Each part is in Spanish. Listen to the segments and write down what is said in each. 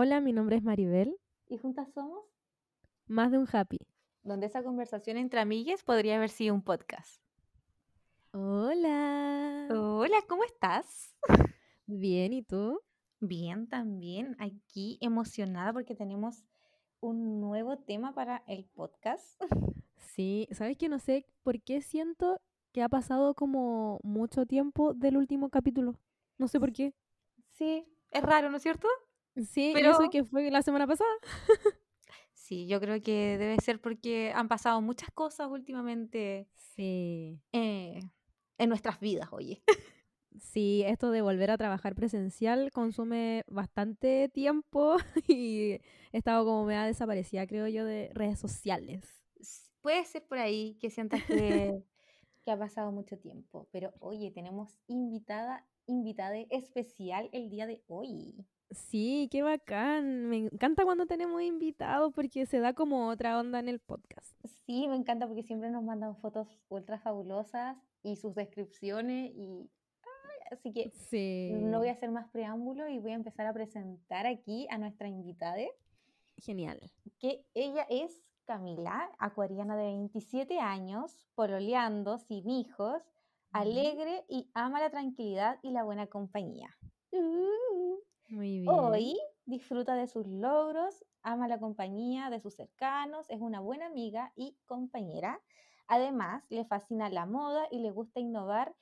Hola, mi nombre es Maribel. Y juntas somos Más de un happy. donde esa conversación entre amigues podría haber sido un podcast. Hola. Hola, ¿cómo estás? Bien, ¿y tú? Bien, también aquí emocionada porque tenemos un nuevo tema para el podcast. Sí, ¿sabes que no sé por qué siento que ha pasado como mucho tiempo del último capítulo? No sé por qué. Sí, es raro, ¿no es cierto? Sí, Pero- eso que fue la semana pasada. Sí, yo creo que debe ser porque han pasado muchas cosas últimamente Sí. eh, en nuestras vidas, oye. Sí, esto de volver a trabajar presencial consume bastante tiempo y he estado como media desaparecida, creo yo, de redes sociales. Puede ser por ahí que sientas que, que ha pasado mucho tiempo, pero oye, tenemos invitada, invitada especial el día de hoy. Sí, qué bacán. Me encanta cuando tenemos invitados porque se da como otra onda en el podcast. Sí, me encanta porque siempre nos mandan fotos ultra fabulosas y sus descripciones y ay, así que Sí. no voy a hacer más preámbulo y voy a empezar a presentar aquí a nuestra invitada, Genial. que ella es Camila, acuariana de 27 años, pololeando, sin hijos, alegre y ama la tranquilidad y la buena compañía. Uh. Muy bien. Hoy disfruta de sus logros, ama la compañía de sus cercanos, es una buena amiga y compañera. Además, le fascina la moda y le gusta innovar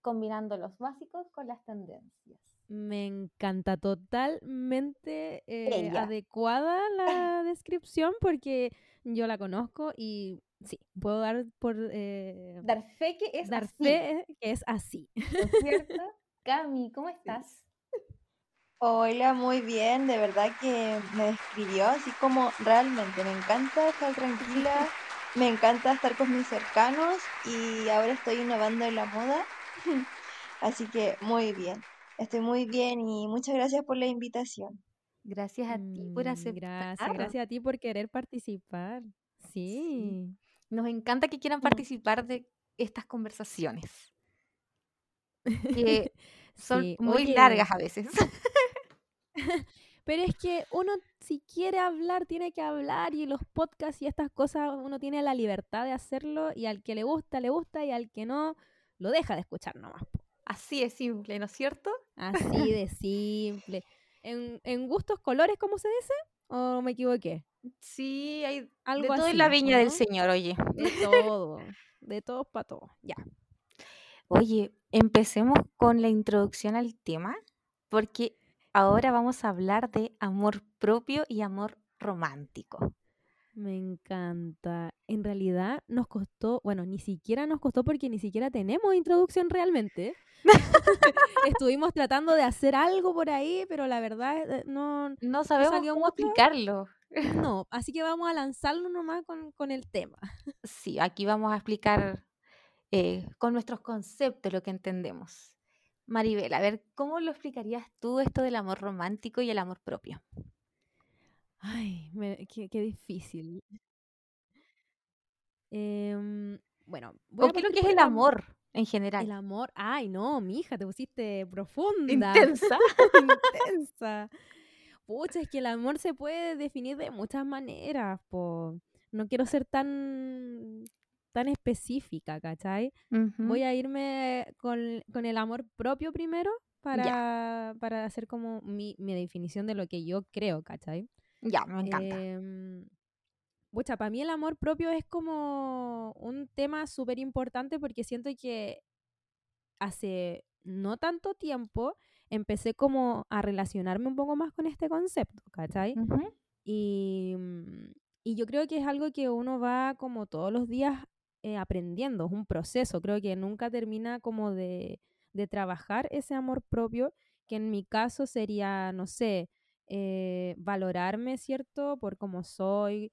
combinando los básicos con las tendencias. Me encanta totalmente eh, adecuada la descripción porque yo la conozco y sí, puedo dar por eh, Dar fe que es dar así, fe que es así. ¿no es cierto? Cami, ¿cómo estás? Hola, muy bien, de verdad que me describió así como realmente, me encanta estar tranquila, me encanta estar con mis cercanos y ahora estoy innovando en la moda, así que muy bien, estoy muy bien y muchas gracias por la invitación. Gracias a ti por Mm, aceptar. Gracias, gracias a ti por querer participar. Sí. Nos encanta que quieran participar de estas conversaciones, que son Sí, muy oye. largas a veces. Pero es que uno, si quiere hablar, tiene que hablar y los podcasts y estas cosas, uno tiene la libertad de hacerlo y al que le gusta, le gusta y al que no, lo deja de escuchar nomás. Así es simple, ¿no es cierto? Así de simple. ¿En, en gustos colores, como se dice? ¿O me equivoqué? Sí, hay Algo de todo en así, la ¿o viña del? Señor, oye. De todo. De todos para todos. Ya. Oye, empecemos con la introducción al tema, porque ahora vamos a hablar de amor propio y amor romántico. Me encanta. En realidad nos costó, bueno, ni siquiera nos costó porque ni siquiera tenemos introducción realmente. Estuvimos tratando de hacer algo por ahí, pero la verdad eh, no, No sabemos cómo explicarlo. no. Así que vamos a lanzarlo nomás con, con el tema. Sí, aquí vamos a explicar eh, con nuestros conceptos lo que entendemos. Maribel, a ver, ¿cómo lo explicarías tú esto del amor romántico y el amor propio? Ay, me- qué, qué difícil. Em, bueno, voy ¿O a qué es lo partir que es por el el am- amor en general? El amor. Ay, no, mi hija, te pusiste profunda. Intensa. intensa. Pucha, es que el amor se puede definir de muchas maneras, po. No quiero ser tan, tan específica, ¿cachai? Voy a irme con, con el amor propio primero para, para hacer como mi, mi definición de lo que yo creo, ¿cachai? Ya, me encanta. Em, pucha, para mí el amor propio es como un tema súper importante porque siento que hace no tanto tiempo empecé como a relacionarme un poco más con este concepto, ¿cachai? Y, y yo creo que es algo que uno va como todos los días eh, aprendiendo, es un proceso, creo que nunca termina como de, de trabajar ese amor propio, que en mi caso sería, no sé, eh, valorarme, ¿cierto? Por cómo soy,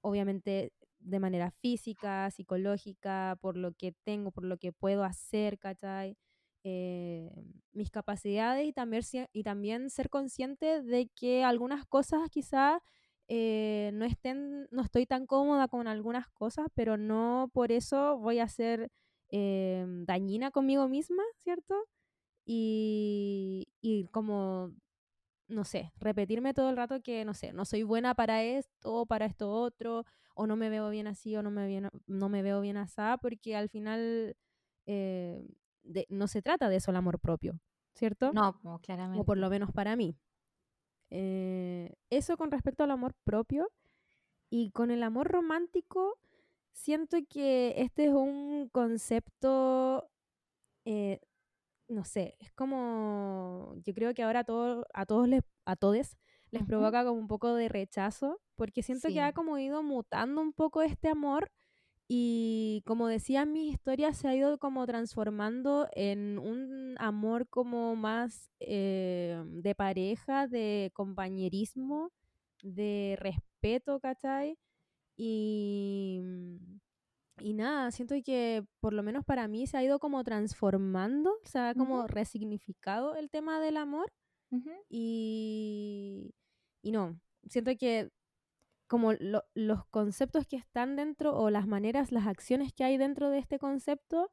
obviamente de manera física, psicológica, por lo que tengo, por lo que puedo hacer, ¿cachai? Eh, mis capacidades y también, y también ser consciente de que algunas cosas quizás eh, no estén, no estoy tan cómoda con algunas cosas, pero no por eso voy a ser eh, dañina conmigo misma, ¿cierto? Y, y como no sé, repetirme todo el rato que, no sé, no soy buena para esto, o para esto otro, o no me veo bien así, o no me, bien, no me veo bien así, porque al final eh, no se trata de eso el amor propio, ¿cierto? No, claramente. O por lo menos para mí. Eh, eso con respecto al amor propio. Y con el amor romántico, siento que este es un concepto, eh, no sé, es como, yo creo que ahora a, todo, a todos les, a todos les provoca como un poco de rechazo, porque siento que ha como ido mutando un poco este amor y como decía, mi historia se ha ido como transformando en un amor como más eh, de pareja, de compañerismo, de respeto, ¿cachai? Y, y nada, siento que por lo menos para mí se ha ido como transformando, se ha como resignificado el tema del amor. y, y no, siento que como los conceptos que están dentro o las maneras, las acciones que hay dentro de este concepto,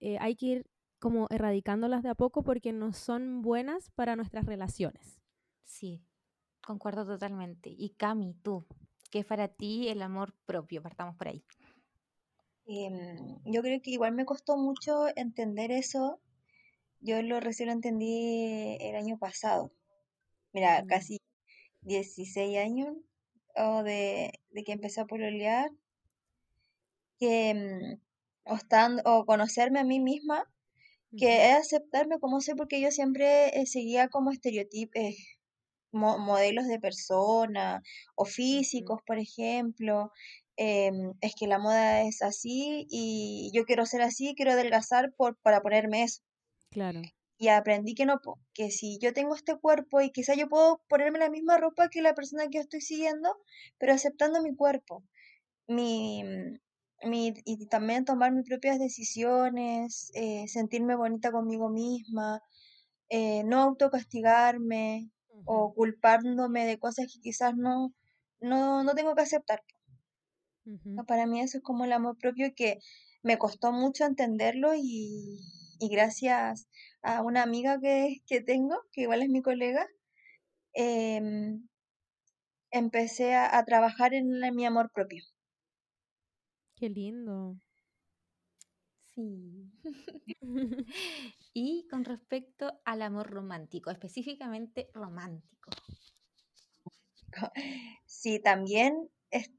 eh, hay que ir como erradicándolas de a poco porque no son buenas para nuestras relaciones. Sí, concuerdo totalmente. Y Cami, tú, ¿qué es para ti el amor propio? Partamos por ahí. Em, yo creo que igual me costó mucho entender eso. Yo lo recién lo entendí el año pasado. Mira, mm. casi 16 años o de, que empecé a pololear, que mm, o, o conocerme a mí misma, que es aceptarme como soy, porque yo siempre eh, seguía como estereotipos, eh, modelos de persona o físicos, por ejemplo. Em, es que la moda es así y yo quiero ser así, quiero adelgazar por, para ponerme eso. Claro y aprendí que no, que si yo tengo este cuerpo y quizá yo puedo ponerme la misma ropa que la persona que yo estoy siguiendo, pero aceptando mi cuerpo, mi, mi, y también tomar mis propias decisiones, eh, sentirme bonita conmigo misma, eh, no autocastigarme o culpándome de cosas que quizás no, no, no tengo que aceptar. Para mí eso es como el amor propio que me costó mucho entenderlo y, y gracias a una amiga que, tengo, que igual es mi colega, em, empecé a, trabajar en, mi amor propio. Qué lindo. Sí. y con respecto al amor romántico, específicamente romántico. Sí, también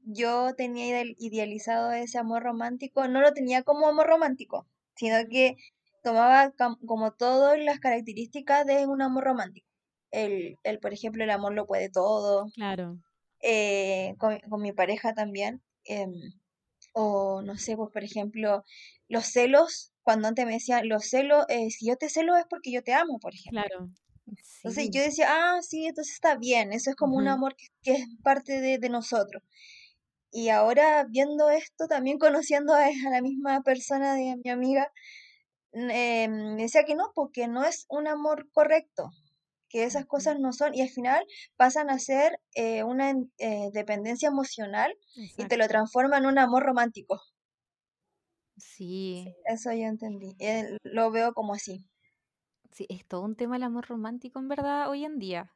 yo tenía idealizado ese amor romántico, no lo tenía como amor romántico, sino que tomaba como todas las características de un amor romántico. El, el, por ejemplo, el amor lo puede todo. Claro. Eh, con, mi pareja también. Em, o no sé, pues por ejemplo, los celos, cuando antes me decían, los celos, eh, si yo te celo es porque yo te amo, por ejemplo. Claro. Entonces yo decía, ah, sí, entonces está bien, eso es como un amor que, es parte de, de, nosotros. Y ahora viendo esto, también conociendo a, a la misma persona de mi amiga, eh, decía que no, porque no es un amor correcto, que esas cosas no son, y al final pasan a ser eh, una eh, dependencia emocional y te lo transforma en un amor romántico. Sí. Eso yo entendí, eh, lo veo como así. Sí, es todo un tema el amor romántico en verdad hoy en día.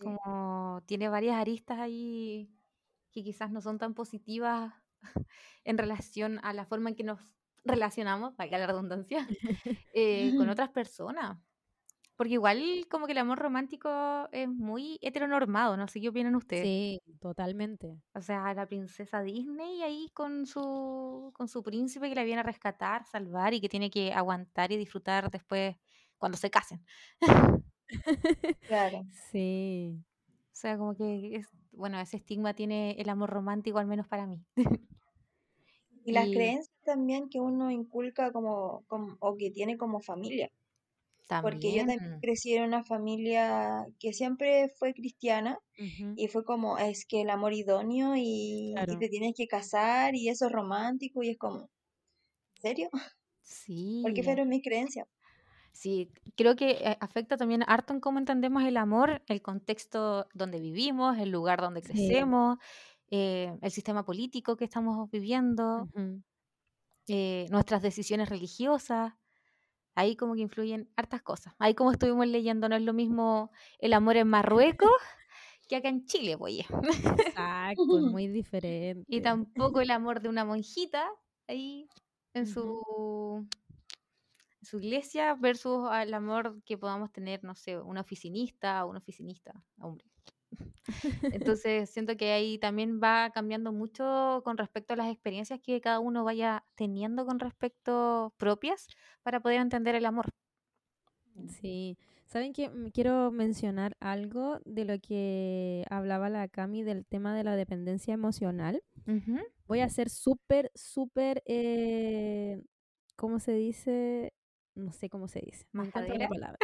Como tiene varias aristas ahí que quizás no son tan positivas en relación a la forma en que nos relacionamos, valga la redundancia, eh, con otras personas. Porque igual como que el amor romántico es muy heteronormado, no sé qué opinan ustedes. Sí, totalmente. O sea, la princesa Disney ahí con su, con su príncipe que la viene a rescatar, salvar y que tiene que aguantar y disfrutar después cuando se casen. claro. Sí. O sea, como que es, bueno, ese estigma tiene el amor romántico, al menos para mí. Y las creencias también que uno inculca como, o que tiene como familia. Porque yo también crecí en una familia que siempre fue cristiana y fue como, es que el amor idóneo y, te tienes que casar y eso es romántico y es como, ¿en serio? Sí. Porque fueron mis creencias. Sí, creo que eh, afecta también harto en cómo entendemos el amor, el contexto donde vivimos, el lugar donde crecemos, eh, el sistema político que estamos viviendo. Eh, nuestras decisiones religiosas. ahí como que influyen hartas cosas. Ahí como estuvimos leyendo, no es lo mismo el amor en Marruecos que acá en Chile, oye. Exacto, muy diferente. Y tampoco el amor de una monjita ahí en su, su iglesia versus el amor que podamos tener, no sé, una oficinista o un oficinista, hombre. Entonces siento que ahí también va cambiando mucho con respecto a las experiencias que cada uno vaya teniendo con respecto propias para poder entender el amor. Sí. ¿Saben que Quiero mencionar algo de lo que hablaba la Cami del tema de la dependencia emocional. Voy a ser súper, súper, eh, ¿cómo se dice? No sé cómo se dice. Me encanta la palabra.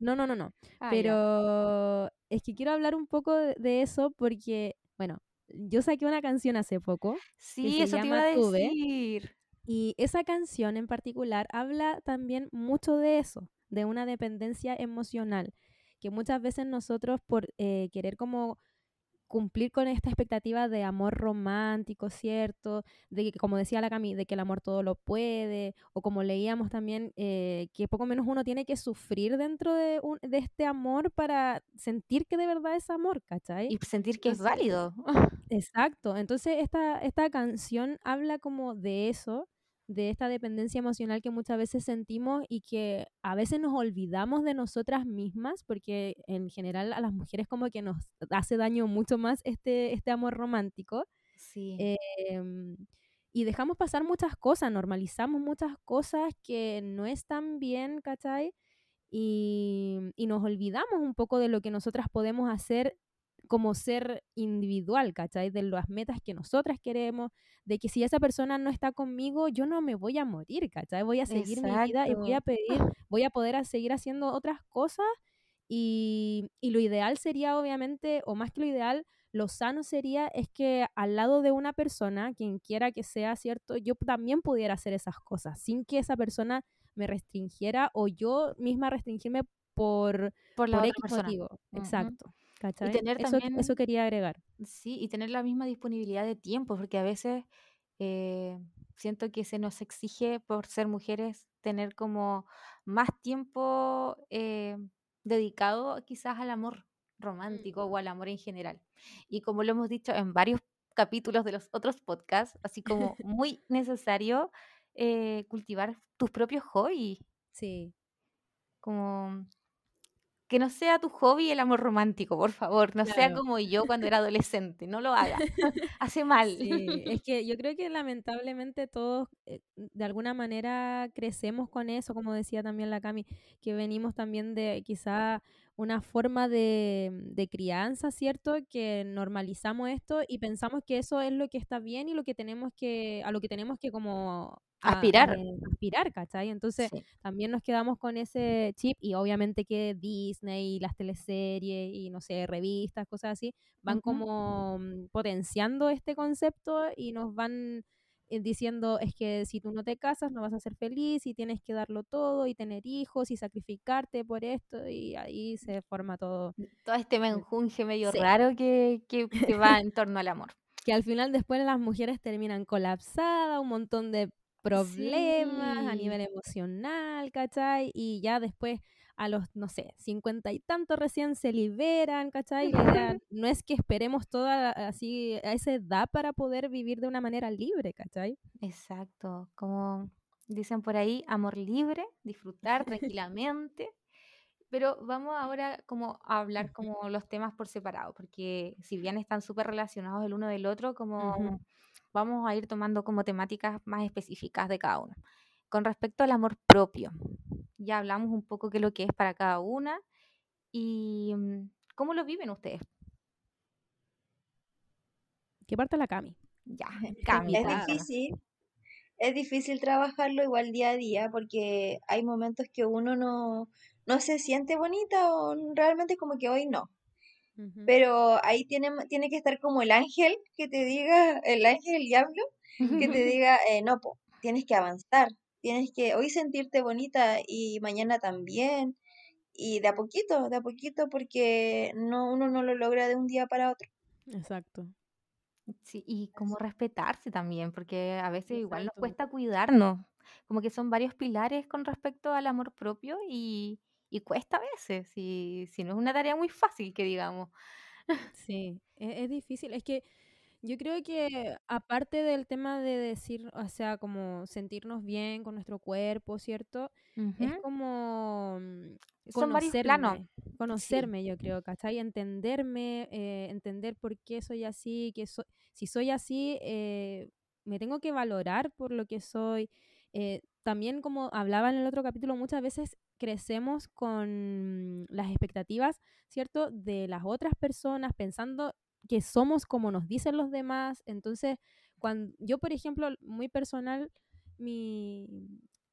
No, no, no, no. Ah, Pero es que quiero hablar un poco de, eso porque, bueno, yo saqué una canción hace poco. Sí, eso te iba a decir. y esa canción en particular habla también mucho de eso, de una dependencia emocional, que muchas veces nosotros por eh, querer como cumplir con esta expectativa de amor romántico, ¿cierto? De que, como decía la Cami, de que el amor todo lo puede, o como leíamos también, eh, que poco menos uno tiene que sufrir dentro de, un, de este amor para sentir que de verdad es amor, ¿cachai? Y sentir que es válido. Exacto, entonces esta, esta canción habla como de eso, de esta dependencia emocional que muchas veces sentimos y que a veces nos olvidamos de nosotras mismas, porque en general a las mujeres como que nos hace daño mucho más este, este amor romántico. Sí. Em, y dejamos pasar muchas cosas, normalizamos muchas cosas que no están bien, ¿cachai? Y, y nos olvidamos un poco de lo que nosotras podemos hacer como ser individual, ¿cachai? De las metas que nosotras queremos, de que si esa persona no está conmigo, yo no me voy a morir, ¿cachai? Voy a seguir mi vida y voy a pedir, voy a poder seguir haciendo otras cosas y, y, lo ideal sería, obviamente, o más que lo ideal, lo sano sería es que al lado de una persona, quien quiera que sea, ¿cierto? Yo también pudiera hacer esas cosas sin que esa persona me restringiera o yo misma restringirme por, por, la motivo. Exacto. Y tener eso, también, eso quería agregar. Sí, y tener la misma disponibilidad de tiempo, porque a veces eh, siento que se nos exige por ser mujeres tener como más tiempo eh, dedicado quizás al amor romántico o al amor en general. Y como lo hemos dicho en varios capítulos de los otros podcasts, así como muy necesario eh, cultivar tus propios hobbies. Sí. Como que no sea tu hobby el amor romántico, por favor. No sea como yo cuando era adolescente. No lo haga. Hace mal. Sí, es que yo creo que lamentablemente todos eh, de alguna manera crecemos con eso, como decía también la Cami, que venimos también de quizá una forma de, de, crianza, ¿cierto? Que normalizamos esto y pensamos que eso es lo que está bien y lo que tenemos que, a lo que tenemos que como aspirar. aspirar, ¿cachai? Entonces también nos quedamos con ese chip y obviamente que Disney, las teleseries y no sé, revistas, cosas así, van como mm, potenciando este concepto y nos van eh, diciendo es que si tú no te casas no vas a ser feliz y tienes que darlo todo y tener hijos y sacrificarte por esto y ahí se forma todo. Todo este menjunje medio raro que, que, va en torno al amor. Que al final después las mujeres terminan colapsadas, un montón de problemas a nivel emocional, ¿cachai? Y ya después a los, no sé, cincuenta y tantos recién se liberan, ¿cachai? no es que esperemos toda así a esa edad para poder vivir de una manera libre, ¿cachai? Exacto, como dicen por ahí, amor libre, disfrutar tranquilamente. Pero vamos ahora como a hablar como los temas por separado, porque si bien están súper relacionados el uno del otro, como vamos a ir tomando como temáticas más específicas de cada uno. Con respecto al amor propio, ya hablamos un poco qué es lo que es para cada una y mm, cómo lo viven ustedes. ¿Qué parte la Cami? Ya, Cami. Es difícil, es difícil trabajarlo igual día a día porque hay momentos que uno no, no se siente bonita o realmente como que hoy no. Pero ahí tiene, tiene que estar como el ángel que te diga, el ángel, el diablo, que te diga, eh, no, po, tienes que avanzar, tienes que hoy sentirte bonita y mañana también, y de a poquito, de a poquito, porque no, uno no lo logra de un día para otro. Exacto. Sí, y como respetarse también, porque a veces igual nos cuesta cuidarnos. como que son varios pilares con respecto al amor propio y, y cuesta a veces, si, si no es una tarea muy fácil, que digamos. Sí, e- es, difícil. Es que yo creo que aparte del tema de decir, o sea, como sentirnos bien con nuestro cuerpo, ¿cierto? Es como mm, Son varios planos, conocerme, sí. conocerme yo creo, ¿cachai? Entenderme, eh, entender por qué soy así, que so- si soy así, eh, me tengo que valorar por lo que soy. Eh, también como hablaba en el otro capítulo, muchas veces crecemos con las expectativas, ¿cierto? De las otras personas, pensando que somos como nos dicen los demás. Entonces, cuando yo, por ejemplo, muy personal, mi,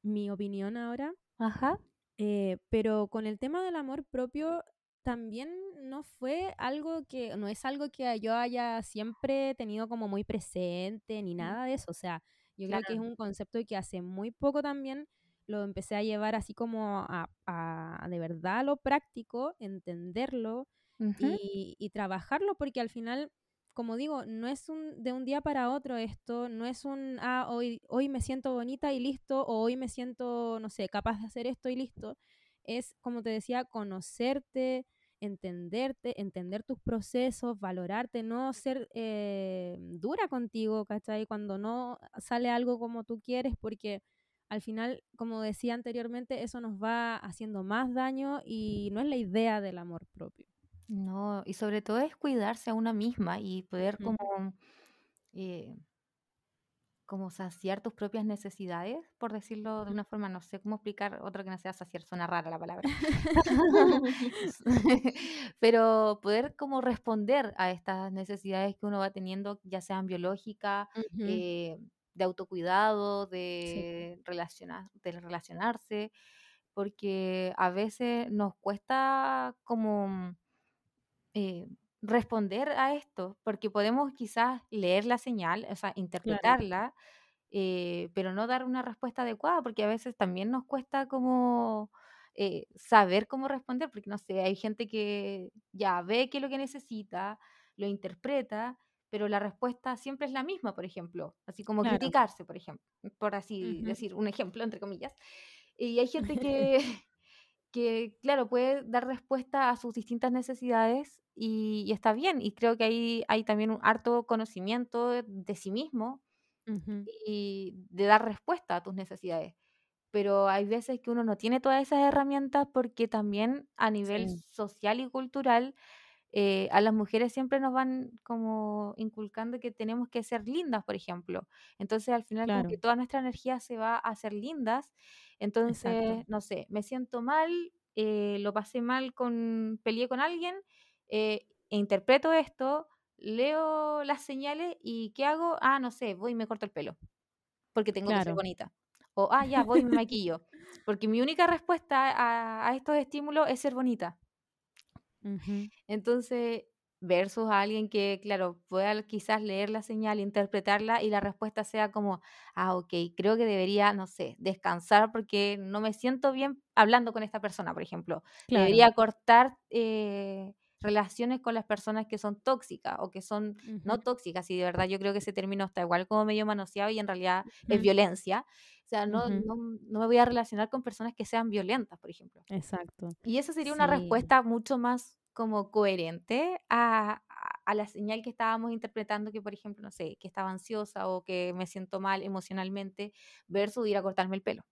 mi opinión ahora, Ajá. eh, pero con el tema del amor propio también no fue algo que, no es algo que yo haya siempre tenido como muy presente ni nada de eso. O sea, yo creo que es un concepto que hace muy poco también lo empecé a llevar así como a, a de verdad a lo práctico, entenderlo Y, y trabajarlo porque al final, como digo, no es un de un día para otro esto, no es un, ah, hoy, hoy me siento bonita y listo, o hoy me siento, no sé, capaz de hacer esto y listo. Es, como te decía, conocerte, entenderte, entender tus procesos, valorarte, no ser eh, dura contigo, ¿cachai? Cuando no sale algo como tú quieres, porque al final, como decía anteriormente, eso nos va haciendo más daño y no es la idea del amor propio. No, y sobre todo es cuidarse a una misma y poder como, eh, como saciar tus propias necesidades, por decirlo de Ujú. una forma, no sé cómo explicar otra que no sea saciar, suena rara la palabra. S- Pero poder como responder a estas necesidades que uno va teniendo, ya sean biológicas, Ujú. eh, de autocuidado, Sí, de relacionar, de relacionarse, porque a veces nos cuesta como eh, responder a esto, porque podemos quizás leer la señal, o sea, claro, interpretarla, eh, pero no dar una respuesta adecuada, porque a veces también nos cuesta como eh, saber cómo responder, porque no sé, hay gente que ya ve que lo que necesita, lo interpreta, pero la respuesta siempre es la misma, por ejemplo, así como claro. criticarse, por ejemplo, por así decir, un ejemplo, entre comillas. Y hay gente que que, claro, puede dar respuesta a sus distintas necesidades y, y está bien. Y creo que ahí hay también un harto conocimiento de, sí mismo y de dar respuesta a tus necesidades. Pero hay veces que uno no tiene todas esas herramientas porque también a nivel Sí, social y cultural eh, a las mujeres siempre nos van como inculcando que tenemos que ser lindas, por ejemplo. Entonces, al final, como que claro, toda nuestra energía se va a ser lindas. exacto. Entonces, no sé, me siento mal, eh, lo pasé mal con, peleé con alguien, eh, interpreto esto, leo las señales y ¿qué hago? Ah, no sé, voy y me corto el pelo, porque tengo que ser Claro. bonita. O, ah, ya, voy y me maquillo, porque mi única respuesta a, a estos estímulos es ser bonita. Ujú. Entonces, versus a alguien que, claro, pueda quizás leer la señal, interpretarla y la respuesta sea como, ah, ok, creo que debería, no sé, descansar porque no me siento bien hablando con esta persona, por ejemplo. Claro. Debería cortar eh, relaciones con las personas que son tóxicas o que son Ujú. no tóxicas, y de verdad yo creo que ese término está igual como medio manoseado y en realidad es Ujú. violencia. O sea, no, Ujú. no, no me voy a relacionar con personas que sean violentas, por ejemplo. Exacto. Y esa sería una Sí. respuesta mucho más como coherente a, a- a la señal que estábamos interpretando, que por ejemplo, no sé, que estaba ansiosa o que me siento mal emocionalmente, versus ir a cortarme el pelo.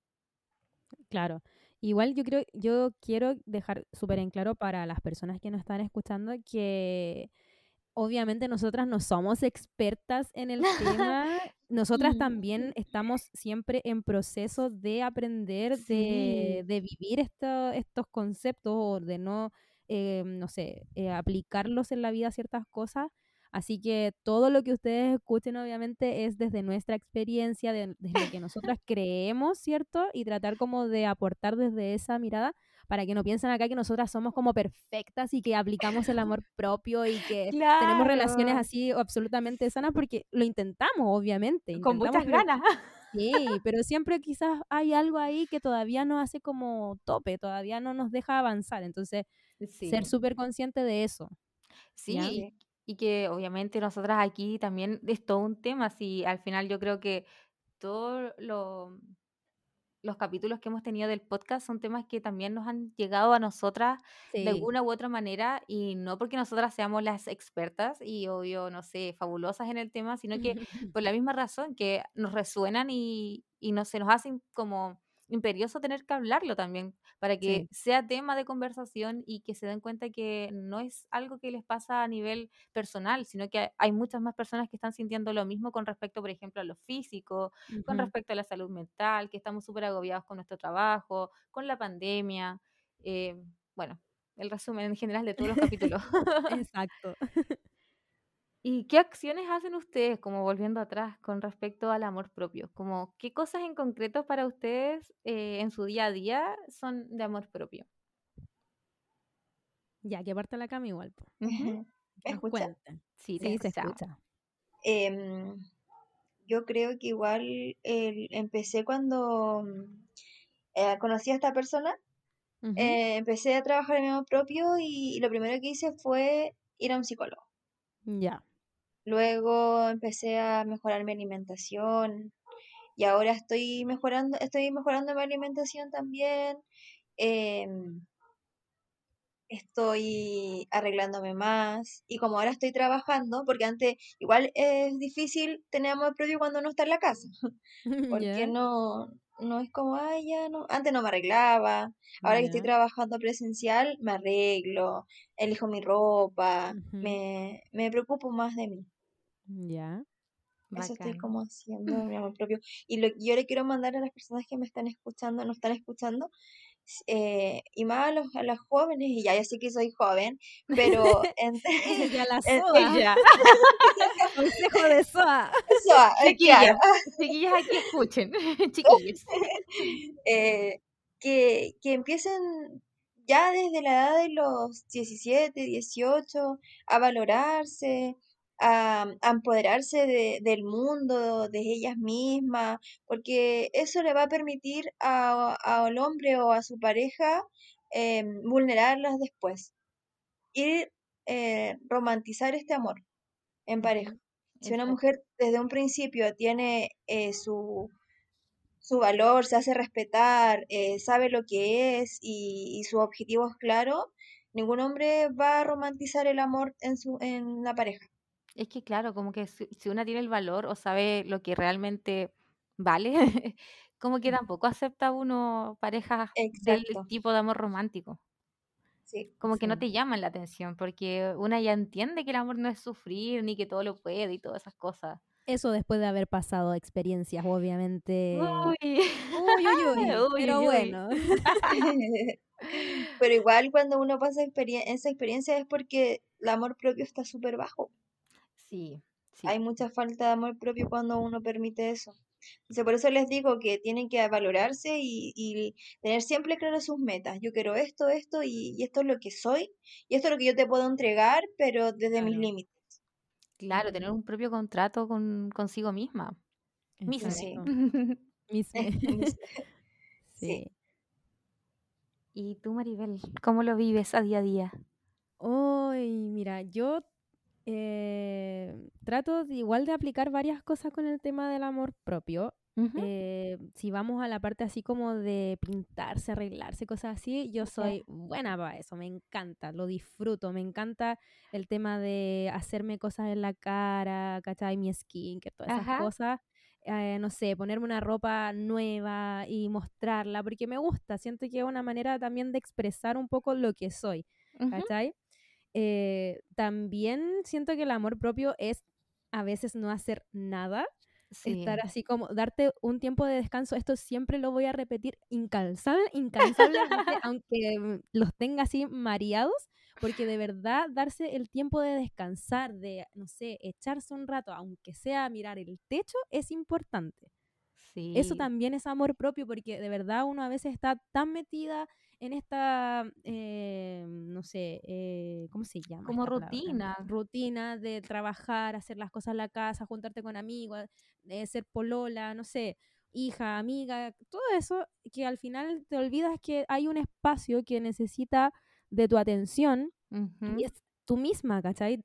Claro. Igual yo creo, yo quiero dejar súper en claro para las personas que nos están escuchando que obviamente nosotras no somos expertas en el tema. Nosotras también estamos siempre en proceso de aprender, de, de vivir esto- estos conceptos o de no, eh, no sé, eh, aplicarlos en la vida ciertas cosas. Así que todo lo que ustedes escuchen obviamente es desde nuestra experiencia, de- desde lo que nosotras creemos, ¿cierto? Y tratar como de aportar desde esa mirada para que no piensen acá que nosotras somos como perfectas y que aplicamos el amor propio y que tenemos relaciones así absolutamente sanas porque lo intentamos, obviamente, con muchas ganas. sí, pero siempre quizás hay algo ahí que todavía no hace como tope, todavía no nos deja avanzar. Entonces, ser súper consciente de eso, sí, y que obviamente nosotras aquí también es todo un tema, sí, al final yo creo que todo lo los capítulos que hemos tenido del podcast son temas que también nos han llegado a nosotras de Sí. alguna u otra manera y no porque nosotras seamos las expertas y obvio, no sé, fabulosas en el tema, sino que por la misma razón que nos resuenan y, y no, se nos hacen como imperioso tener que hablarlo también para que Sí. sea tema de conversación y que se den cuenta que no es algo que les pasa a nivel personal, sino que hay muchas más personas que están sintiendo lo mismo con respecto, por ejemplo, a lo físico, con respecto a la salud mental, que estamos súper agobiados con nuestro trabajo, con la pandemia. eh, bueno, el resumen en general de todos los capítulos. Exacto. ¿Y qué acciones hacen ustedes, como volviendo atrás, con respecto al amor propio? Como, ¿qué cosas en concreto para ustedes eh, en su día a día son de amor propio? Ya, que parte la cama igual. po. Sí, te Sí, se escucha. Em, yo creo que igual empecé cuando mm, eh, conocí a esta persona, eh, empecé a trabajar en mi amor propio y lo primero que hice fue ir a un psicólogo. Ya. Luego empecé a mejorar mi alimentación y ahora estoy mejorando, estoy mejorando mi alimentación también. em, estoy arreglándome más y como ahora estoy trabajando, porque antes igual es difícil tener amor propio cuando uno está en la casa, porque Ya. no, no es como, ay, ya no, antes no me arreglaba, ahora que estoy trabajando presencial, me arreglo, elijo mi ropa, me, me preocupo más de mí. Ya. Eso estoy Bacán. como haciendo mi amor propio. Y lo que yo le quiero mandar a las personas que me están escuchando, no están escuchando, eh, y más a, los, a las jóvenes, y ya, ya sé que soy joven, pero en, Ella, la soa. Ella. Consejo de soa. eso, eh, Chiquillas, chiquillas aquí escuchen. Chiquillos. eh, que, que empiecen ya desde la edad de los 17, 18 a valorarse, a, a empoderarse de- del mundo, de ellas mismas, porque eso le va a permitir a- al hombre o a su pareja eh, vulnerarlas después y eh, romantizar este amor en pareja. Si una mujer desde un principio tiene eh, su, su valor, se hace respetar, eh, sabe lo que es y, y sus objetivos claros, ningún hombre va a romantizar el amor en, su, en la pareja. Es que claro, como que si, si una tiene el valor o sabe lo que realmente vale, como que tampoco acepta uno parejas del Exacto, tipo de amor romántico. sí. Como que no te llaman la atención, porque una ya entiende que el amor no es sufrir, ni que todo lo puede y todas esas cosas. Eso después de haber pasado experiencias, obviamente. Uy, Uy, uy, uy. Pero uy. bueno. Pero igual cuando uno pasa experien- esa experiencia es porque el amor propio está súper bajo. Sí, sí. Hay mucha falta de amor propio cuando uno permite eso. Entonces, por eso les digo que tienen que valorarse y, y tener siempre claras sus metas. Yo quiero esto, esto y, y esto es lo que soy y esto es lo que yo te puedo entregar, pero desde mis límites. Claro, tener un propio contrato con consigo misma. Misma. Sí. Exacto. Misme. Mis- Sí. Sí. ¿Y tú, Maribel, cómo lo vives a día a día? Uy, mira, yo eh, trato de- igual de aplicar varias cosas con el tema del amor propio. Eh, si vamos a la parte así como de pintarse, arreglarse, cosas así, yo soy buena para eso, me encanta, lo disfruto, me encanta el tema de hacerme cosas en la cara, ¿cachai? Mi skin, que todas esas Ajá. cosas. eh, no sé, ponerme una ropa nueva y mostrarla, porque me gusta, siento que es una manera también de expresar un poco lo que soy. ¿cachai? Eh, también siento que el amor propio es a veces no hacer nada, Sí. estar así como darte un tiempo de descanso. Esto siempre lo voy a repetir incansable, incansablemente, aunque mm, los tenga así mareados, porque de verdad darse el tiempo de descansar, de, no sé, echarse un rato, aunque sea a mirar el techo, es importante. Eso también es amor propio, porque de verdad uno a veces está tan metida en esta, eh, no sé, eh, ¿cómo se llama? Como palabra? rutina. Rutina de trabajar, hacer las cosas en la casa, juntarte con amigos, eh, ser polola, no sé, hija, amiga, todo eso que al final te olvidas que hay un espacio que necesita de tu atención y es tú misma, ¿cachai?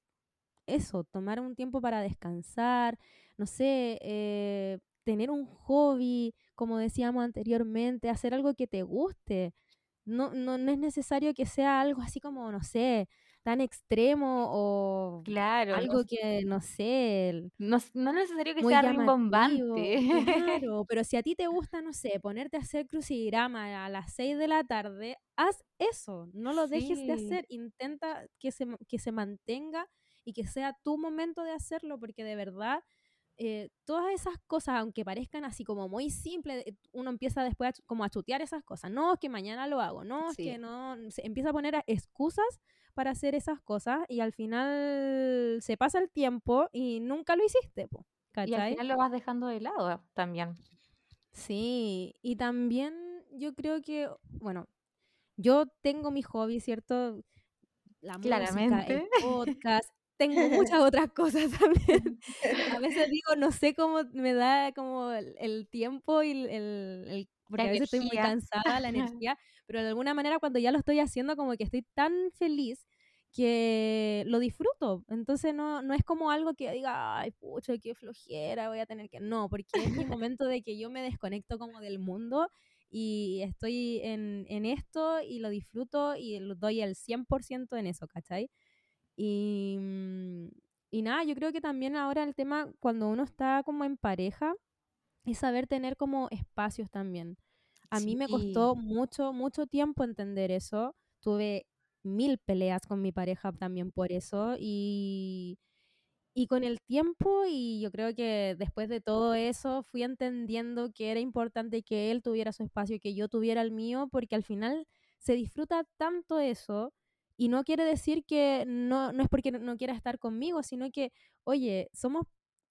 Eso, tomar un tiempo para descansar, no sé, eh, tener un hobby, como decíamos anteriormente, hacer algo que te guste. No, no, no es necesario que sea algo así como, no sé, tan extremo o Claro, algo no, que, no sé, no, no es necesario que sea rimbombante. Claro, pero si a ti te gusta, no sé, ponerte a hacer crucigrama a las 6 de la tarde, haz eso, no lo dejes de hacer, intenta que se, que se mantenga y que sea tu momento de hacerlo, porque de verdad eh, todas esas cosas, aunque parezcan así como muy simples, eh, uno empieza después a como a chutear esas cosas. No, es que mañana lo hago, no, es que no, se empieza a poner excusas para hacer esas cosas y al final se pasa el tiempo y nunca lo hiciste, po, Y al final lo vas dejando de lado también. Sí, y también yo creo que, bueno, yo tengo mi hobby, ¿cierto? La música, el Claramente. podcast, tengo muchas otras cosas también. A veces digo, no sé cómo me da como el, el tiempo y el, el- porque a veces estoy muy energía. cansada, la energía, pero de alguna manera cuando ya lo estoy haciendo como que estoy tan feliz que lo disfruto. Entonces no, no es como algo que diga, ay, pucha, qué flojera, voy a tener que... No, porque es mi momento de que yo me desconecto como del mundo y estoy en, en esto y lo disfruto y lo doy el 100% en eso, ¿cachai? Y, mm, y nada, yo creo que también ahora el tema, cuando uno está como en pareja, es saber tener como espacios también. A mí me Sí. costó mucho, mucho tiempo entender eso. Tuve mil peleas con mi pareja también por eso. Y, y con el tiempo, y yo creo que después de todo eso, fui entendiendo que era importante que él tuviera su espacio y que yo tuviera el mío, porque al final se disfruta tanto eso. Y no quiere decir que no, no es porque no- quiera estar conmigo, sino que, oye, somos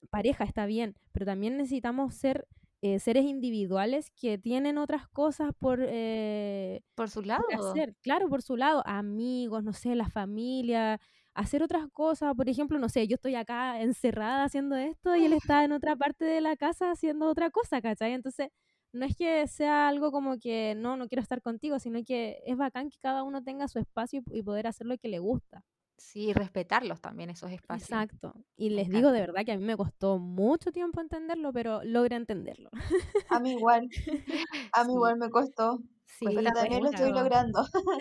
pareja, está bien, pero también necesitamos ser eh, seres individuales que tienen otras cosas por, eh, Por su por lado. hacer, claro, por su lado, amigos, no sé, la familia, hacer otras cosas, por ejemplo, no sé, yo estoy acá encerrada haciendo esto y él está en otra parte de la casa haciendo otra cosa, ¿cachai? Entonces, no es que sea algo como que no, no quiero estar contigo, sino que es bacán que cada uno tenga su espacio y, poder hacer lo que le gusta. Sí, respetarlos también, esos espacios. Exacto. Y les digo de verdad que a mí me costó mucho tiempo entenderlo, pero logré entenderlo. A mí igual, a mí Sí, igual me costó, Sí, pero también lo estoy logrando.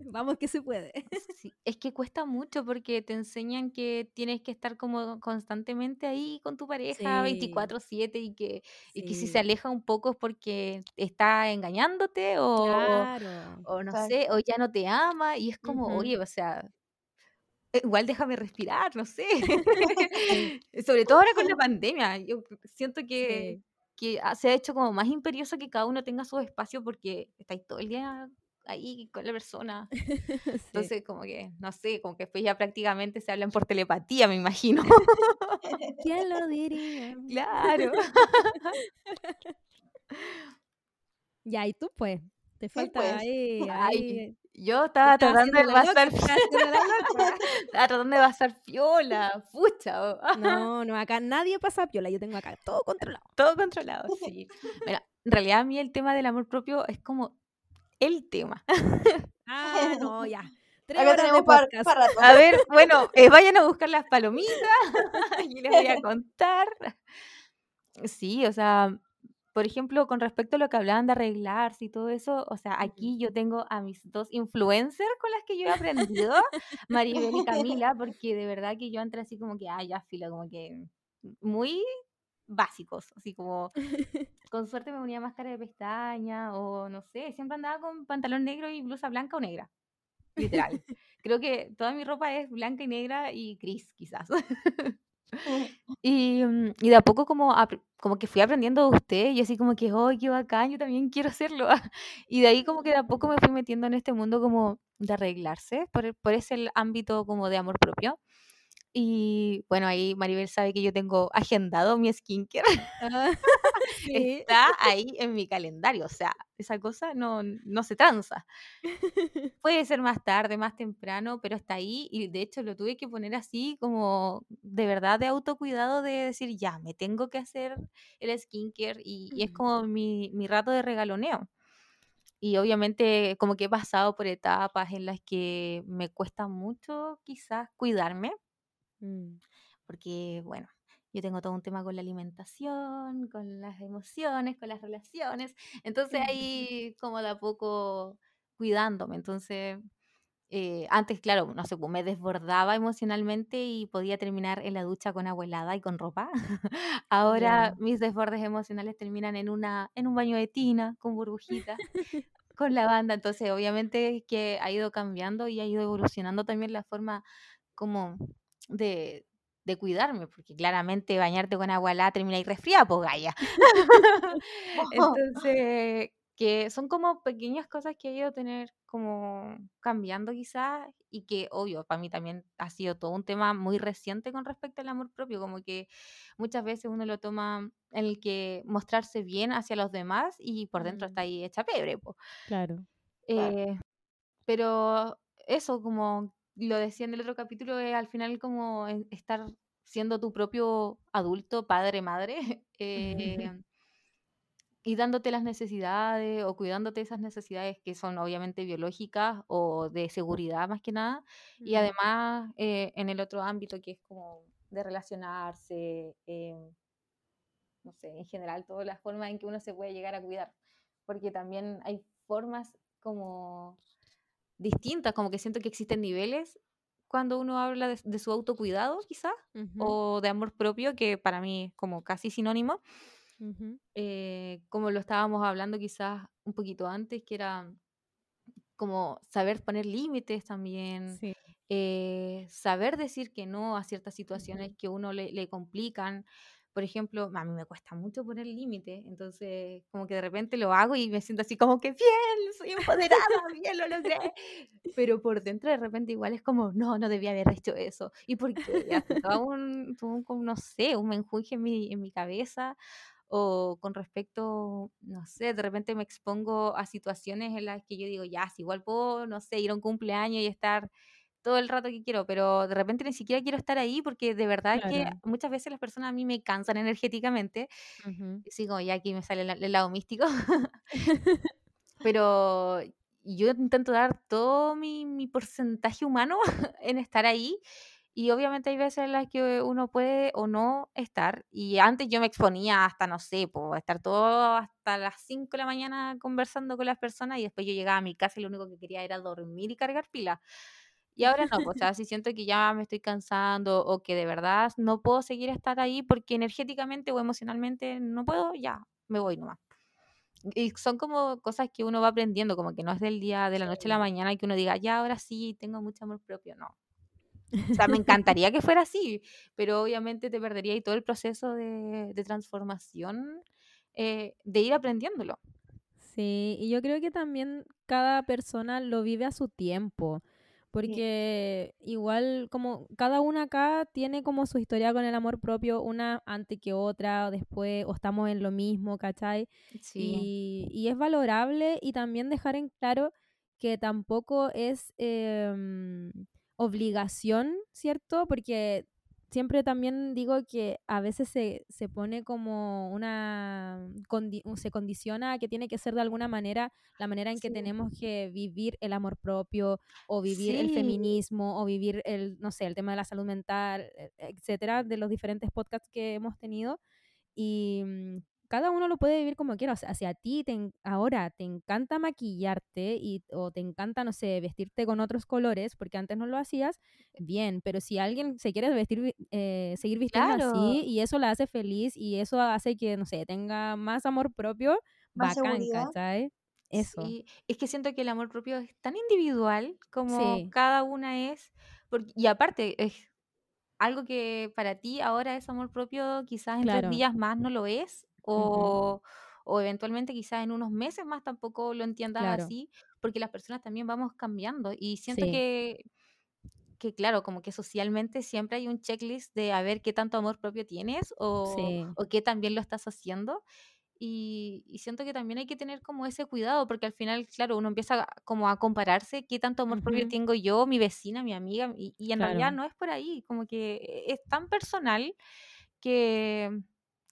Vamos que se puede. Sí, es que cuesta mucho porque te enseñan que tienes que estar como constantemente ahí con tu pareja Sí, 24/7 y que, y que si se aleja un poco es porque está engañándote o, Claro. o no sé, o ya no te ama y es como, oye, o sea, igual déjame respirar, no sé. Sí, Sobre todo ahora con la pandemia, yo siento que, sí. que se ha hecho como más imperioso que cada uno tenga su espacio porque estáis todo el día ahí con la persona. Sí. Entonces, como que, no sé, como que después ya prácticamente se hablan por telepatía, me imagino. ¿Quién lo diría? Claro. Ya, y tú pues, te Sí, falta pues. ahí, Ay, ahí, yo estaba tratando de pasar, estaba tratando de pasar piola, pucha, No, no, acá nadie pasa piola, yo tengo acá todo controlado. todo controlado, sí. Mira, en realidad a mí el tema del amor propio es como el tema. Ah, no, ya. Tres Acá horas de tenemos para rato. A ver, bueno, eh, vayan a buscar las palomitas y les voy a contar. Sí, o sea, por ejemplo, con respecto a lo que hablaban de arreglarse y todo eso, o sea, aquí yo tengo a mis dos influencers con las que yo he aprendido, Maribel y Camila, porque de verdad que yo entré así como que, ah, ya, filo, como que muy básicos, así como con suerte me ponía máscara de pestaña o no sé, siempre andaba con pantalón negro y blusa blanca o negra, literal. Creo que toda mi ropa es blanca y negra y gris, quizás. Y, mm, y de a poco como, como que fui aprendiendo de usted y así como que, oh, qué bacán, yo también quiero hacerlo. Y de ahí como que de a poco me fui metiendo en este mundo como de arreglarse, por, por ese ámbito como de amor propio. Y bueno, ahí Maribel sabe que yo tengo agendado mi skincare. Ah, sí. Está ahí en mi calendario, o sea, esa cosa no, no se tranza. Puede ser más tarde, más temprano, pero está ahí y de hecho lo tuve que poner así como de verdad de autocuidado de decir, ya, me tengo que hacer el skincare y, y es como mi, mi rato de regaloneo. Y obviamente como que he pasado por etapas en las que me cuesta mucho quizás cuidarme, Mm, porque bueno, yo tengo todo un tema con la alimentación, con las emociones, con las relaciones. Entonces ahí como de a poco cuidándome. Entonces, eh, antes, claro, no sé, pues, me desbordaba emocionalmente y podía terminar en la ducha con agua helada y con ropa. Ahora mis desbordes emocionales terminan en, una, en un baño de tina con burbujitas, con lavanda. Entonces, obviamente que ha ido cambiando y ha ido evolucionando también la forma como de, de cuidarme, porque claramente bañarte con agua helada termina y resfriada, pues gaya. Entonces, que son como pequeñas cosas que he ido a tener como cambiando quizás y que obvio para mí también ha sido todo un tema muy reciente con respecto al amor propio, como que muchas veces uno lo toma en el que mostrarse bien hacia los demás y por dentro está mm. ahí hecha pebre. pues Claro. Eh, pero eso, como lo decía en el otro capítulo, es al final como estar siendo tu propio adulto, padre, madre. Eh, y dándote las necesidades o cuidándote esas necesidades que son obviamente biológicas o de seguridad más que nada. Y además eh, en el otro ámbito que es como de relacionarse, eh, no sé, en general todas las formas en que uno se puede llegar a cuidar. Porque también hay formas como distintas, como que siento que existen niveles cuando uno habla de, su autocuidado quizás, o de amor propio, que para mí es como casi sinónimo. Eh, como lo estábamos hablando quizás un poquito antes, que era como saber poner límites también, eh, saber decir que no a ciertas situaciones que uno le, le, complican. Por ejemplo, a mí me cuesta mucho poner límites, entonces como que de repente lo hago y me siento así como que bien, soy empoderada, bien lo logré. Pero por dentro de repente igual es como, no, no debía haber hecho eso. ¿Y por qué? Todo un, un, no sé, un menjunje en mi, en mi cabeza o con respecto, no sé, de repente me expongo a situaciones en las que yo digo, ya, si igual puedo, no sé, ir a un cumpleaños y estar todo el rato que quiero, pero de repente ni siquiera quiero estar ahí porque de verdad que muchas veces las personas a mí me cansan energéticamente. y Sigo, ya aquí me sale el, lado místico. pero yo intento dar todo mi, mi porcentaje humano en estar ahí y obviamente hay veces en las que uno puede o no estar. Y antes yo me exponía hasta, no sé, por estar todo hasta las 5 de la mañana conversando con las personas y después yo llegaba a mi casa y lo único que quería era dormir y cargar pila. Y ahora no, pues, o sea, si siento que ya me estoy cansando o que de verdad no puedo seguir estar ahí porque energéticamente o emocionalmente no puedo, ya, me voy nomás. Y son como cosas que uno va aprendiendo, como que no es del día, de la noche a la mañana que uno diga, ya, ahora sí, tengo mucho amor propio, no. O sea, me encantaría que fuera así, pero obviamente te perdería y todo el proceso de, transformación eh, de ir aprendiéndolo. Sí, y yo creo que también cada persona lo vive a su tiempo, porque igual como cada una acá tiene como su historia con el amor propio, una antes que otra, o después, o estamos en lo mismo, ¿cachai? Sí. Y, es valorable y también dejar en claro que tampoco es... Em, obligación, ¿cierto? Porque siempre también digo que a veces se, se pone como una, se condiciona a que tiene que ser de alguna manera la manera en que tenemos que vivir el amor propio o vivir el feminismo o vivir el, no sé, el tema de la salud mental, e, etcétera, de los diferentes podcasts que hemos tenido. Y mm, cada uno lo puede vivir como quiera. O sea, si a ti te, ahora te encanta maquillarte y, o te encanta, no sé, vestirte con otros colores, porque antes no lo hacías, bien. Pero si alguien se quiere vestir, eh, seguir vistiendo así y eso la hace feliz y eso hace que, no sé, tenga más amor propio, más bacán, ¿cachai? Eso. Sí. Es que siento que el amor propio es tan individual como cada una es. Porque, y aparte, es algo que para ti ahora es amor propio, quizás en tres días más no lo es, o, o eventualmente quizás en unos meses más tampoco lo entiendas así, porque las personas también vamos cambiando y siento que, que, claro, como que socialmente siempre hay un checklist de a ver qué tanto amor propio tienes o, o qué también lo estás haciendo. Y, siento que también hay que tener como ese cuidado, porque al final, claro, uno empieza como a compararse qué tanto amor propio tengo yo, mi vecina, mi amiga, y, y en realidad no es por ahí, como que es tan personal que,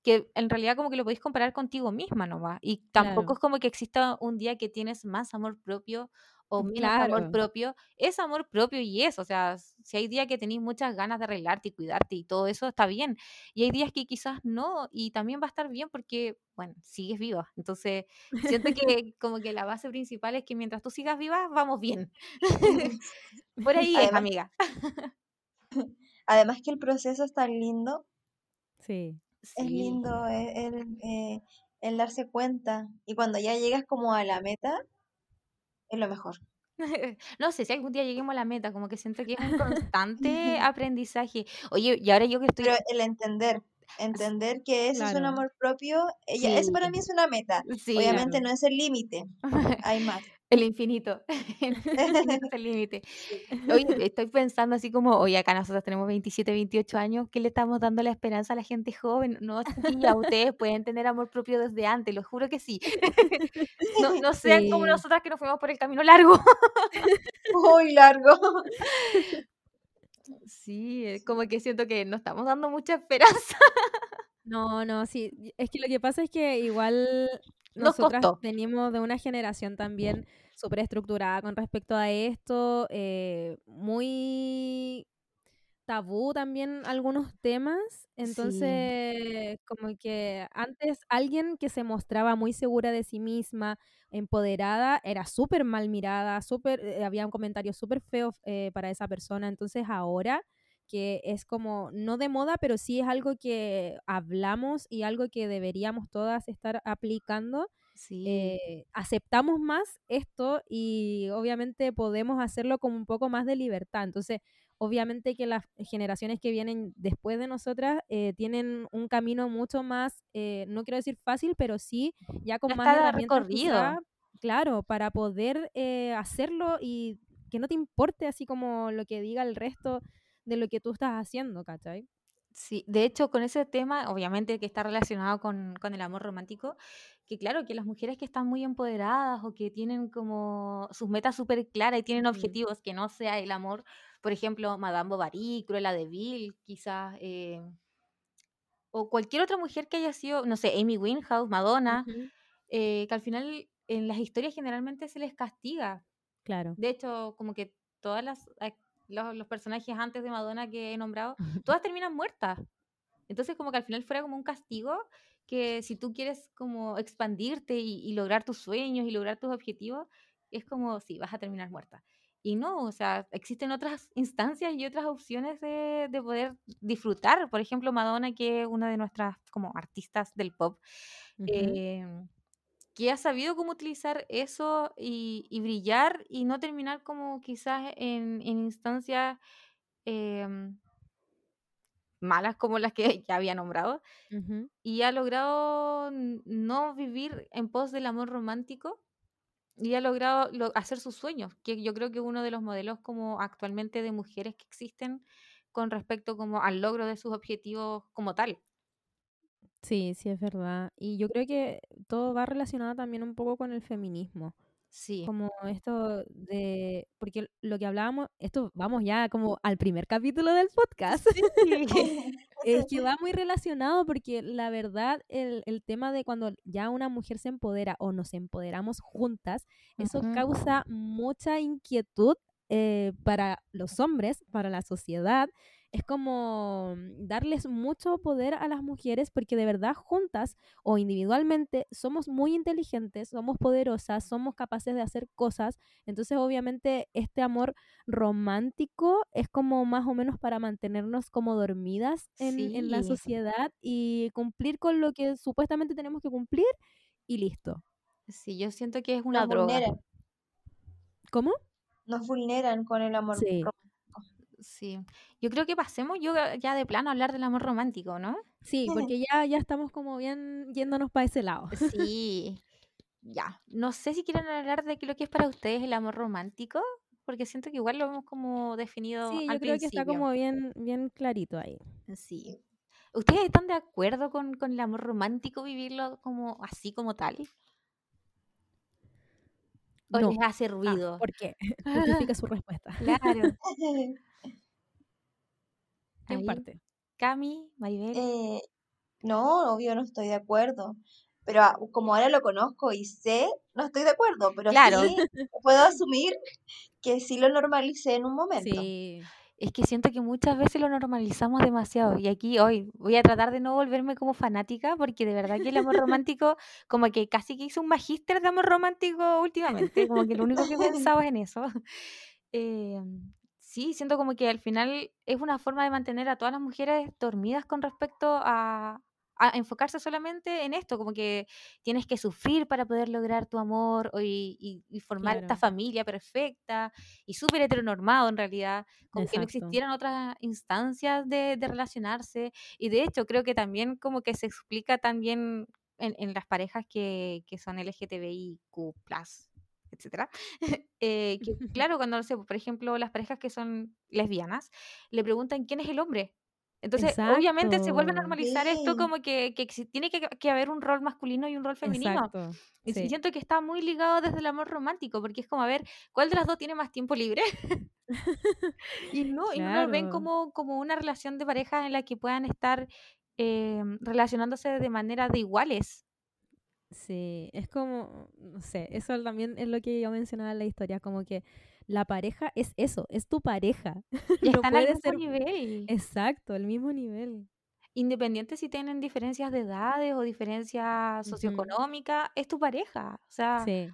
que en realidad como que lo podéis comparar contigo misma nomás. Y tampoco es como que exista un día que tienes más amor propio o menos amor propio, es amor propio y es, o sea, si hay días que tenéis muchas ganas de arreglarte y cuidarte y todo eso, está bien. Y hay días que quizás no, y también va a estar bien porque, bueno, sigues viva. Entonces, siento que como que la base principal es que mientras tú sigas viva, vamos bien. Por ahí es, amiga. además que el proceso es tan lindo, Sí. Es lindo el, el, eh, el darse cuenta. Y cuando ya llegas como a la meta, es lo mejor. No sé si algún día lleguemos a la meta, como que siento que es un constante aprendizaje. Oye, y ahora yo que estoy... Pero el entender, entender que ese es un amor propio, ella, eso para mí es una meta. sí, Obviamente Claro. no es el límite, hay más. el infinito. El infinito es el límite. Estoy pensando así como, oye, acá nosotros tenemos 27, 28 años, ¿qué le estamos dando la esperanza a la gente joven? No, chiquilla, ustedes pueden tener amor propio desde antes, lo juro que sí. No, no sean como nosotras que nos fuimos por el camino largo. Muy largo. Sí, es como que siento que no estamos dando mucha esperanza. No, no, sí. Es que lo que pasa es que igual Nos nosotras costó. venimos de una generación también súper estructurada con respecto a esto, eh, muy tabú también algunos temas. Sí, Entonces, como que antes alguien que se mostraba muy segura de sí misma, empoderada, era súper mal mirada, súper, eh, había un comentario súper feo eh, para esa persona. Entonces ahora que es como, no de moda, pero sí es algo que hablamos y algo que deberíamos todas estar aplicando. sí, eh, aceptamos más esto y obviamente podemos hacerlo con un poco más de libertad. Entonces, obviamente que las generaciones que vienen después de nosotras eh, tienen un camino mucho más, eh, no quiero decir fácil, pero sí ya con ya más herramientas recorrido. quizá, claro, para poder eh, hacerlo y que no te importe así como lo que diga el resto de lo que tú estás haciendo, ¿cachai? Sí, de hecho, con ese tema, obviamente que está relacionado con, con el amor romántico, que claro, que las mujeres que están muy empoderadas o que tienen como sus metas súper claras y tienen objetivos que no sea el amor, por ejemplo, Madame Bovary, Cruella de Vil, quizás, eh, o cualquier otra mujer que haya sido, no sé, Amy Winehouse, Madonna, eh, que al final en las historias generalmente se les castiga. Claro. De hecho, como que todas las los, los personajes antes de Madonna que he nombrado, todas terminan muertas. Entonces, como que al final fuera como un castigo que si tú quieres como expandirte y, y lograr tus sueños y lograr tus objetivos, es como, sí, vas a terminar muerta. Y no, o sea, existen otras instancias y otras opciones de, de poder disfrutar. Por ejemplo, Madonna, que es una de nuestras como artistas del pop, Ujú. eh, que ha sabido cómo utilizar eso y, y brillar y no terminar como quizás en, en instancias em, malas como las que ya había nombrado y ha logrado no vivir en pos del amor romántico y ha logrado lo- hacer sus sueños, que yo creo que uno de los modelos como actualmente de mujeres que existen con respecto como al logro de sus objetivos como tal. Sí, sí, es verdad. Y yo creo que todo va relacionado también un poco con el feminismo. Sí. Como esto de, porque lo que hablábamos, esto vamos ya como al primer capítulo del podcast, es que va muy relacionado porque la verdad el, el tema de cuando ya una mujer se empodera o nos empoderamos juntas, eso causa mucha inquietud eh, para los hombres, para la sociedad. Es como darles mucho poder a las mujeres porque de verdad juntas o individualmente somos muy inteligentes, somos poderosas, somos capaces de hacer cosas. Entonces obviamente este amor romántico es como más o menos para mantenernos como dormidas en, en la sociedad y cumplir con lo que supuestamente tenemos que cumplir y listo. Sí, yo siento que es una Nos droga. vulneran, ¿Cómo? nos vulneran con el amor Sí. romántico. Sí. Yo creo que pasemos yo ya de plano a hablar del amor romántico, ¿no? Sí, porque ya, ya estamos como bien yéndonos para ese lado. Sí. Ya. No sé si quieren hablar de qué- lo que es para ustedes el amor romántico, porque siento que igual lo hemos como definido Sí, al yo creo que está como bien, bien clarito ahí. Sí. ¿Ustedes están de acuerdo con, con el amor romántico, vivirlo como así como tal? ¿O No. les hace Ah, ruido? ¿Por qué? Justifica su respuesta. Claro. ¿Quién parte? Cami, Maribel. Eh, no, obvio no estoy de acuerdo. Pero a- como ahora lo conozco y sé, no estoy de acuerdo, pero Claro. sí puedo asumir que sí lo normalicé en un momento. Sí. Es que siento que muchas veces lo normalizamos demasiado. Y aquí hoy voy a tratar de no volverme como fanática, porque de verdad que el amor romántico, como que casi que hice un magíster de amor romántico últimamente. Como que lo único que he pensado es en eso. Eh, sí, siento como que al final es una forma de mantener a todas las mujeres dormidas con respecto a, a enfocarse solamente en esto, como que tienes que sufrir para poder lograr tu amor y, y- y formar esta familia perfecta y súper heteronormado en realidad, como que no existieran otras instancias de, de relacionarse. Y de hecho creo que también como que se explica también en, en las parejas que, que son LGTBIQ+, etcétera, eh, que claro, cuando, no sé, por ejemplo, las parejas que son lesbianas, le preguntan quién es el hombre. Entonces, obviamente se vuelve a normalizar esto como que, que tiene que, que haber un rol masculino y un rol femenino. Y Sí. siento que está muy ligado desde el amor romántico, porque es como, a ver, ¿cuál de las dos tiene más tiempo libre? y no, y no lo ven como, como una relación de pareja en la que puedan estar eh, relacionándose de manera de iguales. Sí, es como, no sé, eso también es lo que yo mencionaba en la historia, como que la pareja es eso, es tu pareja. Y No están al mismo ser nivel. exacto, el mismo nivel. Independiente si tienen diferencias de edades o diferencias socioeconómicas, es tu pareja. O sea, Sí,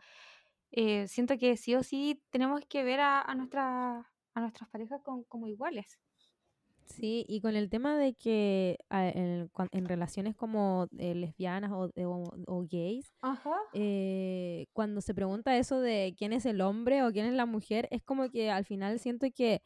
eh, siento que sí o sí tenemos que ver a, a, nuestra- a nuestras parejas con- como iguales. Sí, y con el tema de que ah, en, relaciones como eh, lesbianas o, de- o- o gays, Ajá. eh, cuando se pregunta eso de quién es el hombre o quién es la mujer, es como que al final siento que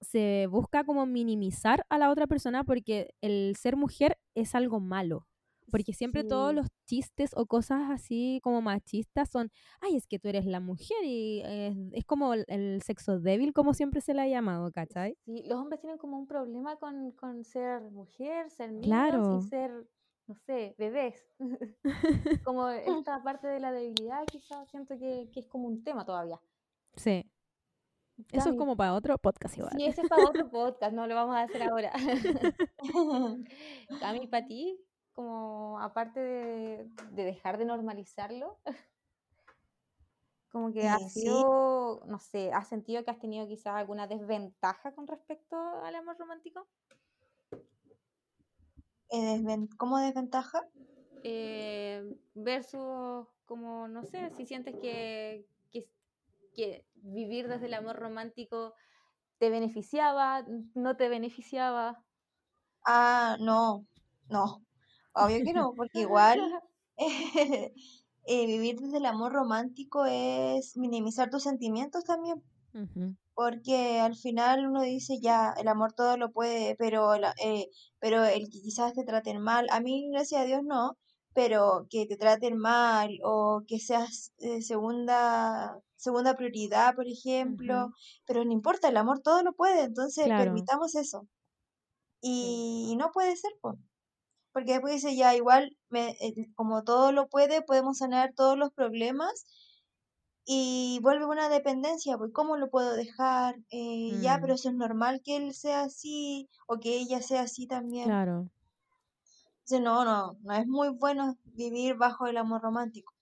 se busca como minimizar a la otra persona porque el ser mujer es algo malo. Porque siempre todos los chistes o cosas así como machistas son, ay, es que tú eres la mujer y eh, es como el, el sexo débil, como siempre se le ha llamado, ¿cachai? Sí, los hombres tienen como un problema con, con ser mujer, ser niños Claro. y ser, no sé, bebés. como esta parte de la debilidad quizás siento que, que es como un tema todavía. Sí. Eso es como para otro podcast igual. Sí, ese es para otro podcast, no lo vamos a hacer ahora. Cami, para ti, como aparte de, de dejar de normalizarlo, como que Eh, ha sí, sido, no sé, ¿has sentido que has tenido quizás alguna desventaja con respecto al amor romántico? eh, ¿cómo desventaja? Eh, versus, como, no sé, si sientes que, que, que vivir desde el amor romántico te beneficiaba, no te beneficiaba. Ah, no, no, obvio que no, porque igual eh, vivir desde el amor romántico es minimizar tus sentimientos también, porque al final uno dice ya, el amor todo lo puede, pero, la- eh, pero el que quizás te traten mal, a mí gracias a Dios no, pero que te traten mal o que seas eh, segunda, segunda prioridad, por ejemplo, pero no importa, el amor todo lo puede, entonces Claro. permitamos eso. Sí. Y no puede ser, pues. Porque después dice, ya, igual, me, eh, como todo lo puede, podemos sanar todos los problemas y vuelve una dependencia, pues, ¿cómo lo puedo dejar? Eh, ya, pero Mm, eso es normal que él sea así o que ella sea así también. claro. Entonces, no, no, no es muy bueno vivir bajo el amor romántico.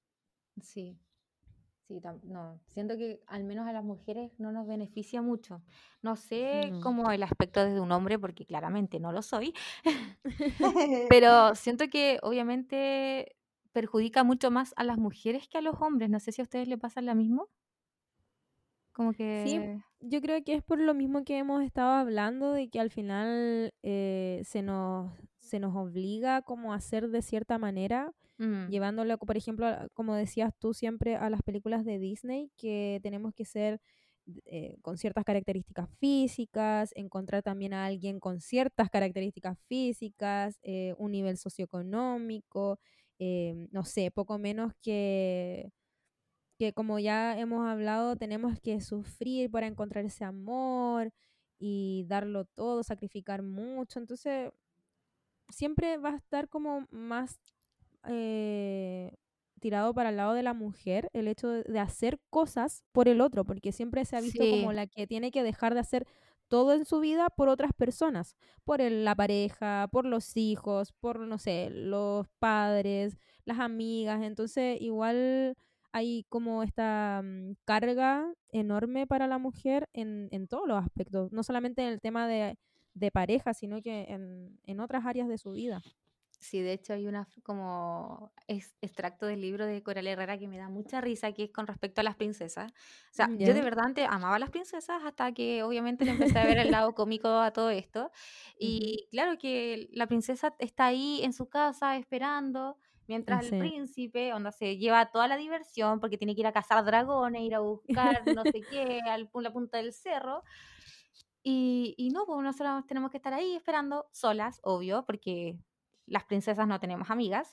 Sí, sí, no, siento que al menos a las mujeres no nos beneficia mucho. No sé No. cómo el aspecto desde un hombre, porque claramente no lo soy, pero siento que obviamente perjudica mucho más a las mujeres que a los hombres. No sé si a ustedes les pasa lo mismo. Como Sí, que... yo creo que es por lo mismo que hemos estado hablando, de que al final eh, se nos, se nos obliga como a hacer de cierta manera, mm, llevándolo, por ejemplo, como decías tú siempre, a las películas de Disney, que tenemos que ser eh, con ciertas características físicas, encontrar también a alguien con ciertas características físicas, eh, un nivel socioeconómico, eh, no sé, poco menos que que como ya hemos hablado, tenemos que sufrir para encontrar ese amor y darlo todo, sacrificar mucho. Entonces, siempre va a estar como más eh, tirado para el lado de la mujer el hecho de, hacer cosas por el otro, porque siempre se ha visto como la que tiene que dejar de hacer todo en su vida por otras personas, por el- la pareja, por los hijos, por, no sé, los padres, las amigas. Entonces, igual hay como esta mm, carga enorme para la mujer en, en todos los aspectos, no solamente en el tema de, de pareja, sino que en, en otras áreas de su vida. Sí, de hecho hay una como es- extracto del libro de Coral Herrera que me da mucha risa, que es con respecto a las princesas. O sea, yo de verdad antes amaba a las princesas hasta que obviamente le empecé a ver el lado cómico a todo esto. Y claro que la princesa está ahí en su casa esperando, mientras el príncipe, onda, se lleva toda la diversión porque tiene que ir a cazar dragones, ir a buscar no sé qué, al, pu- la punta del cerro. Y, y no, pues nosotros tenemos que estar ahí esperando solas, obvio, porque las princesas no tenemos amigas.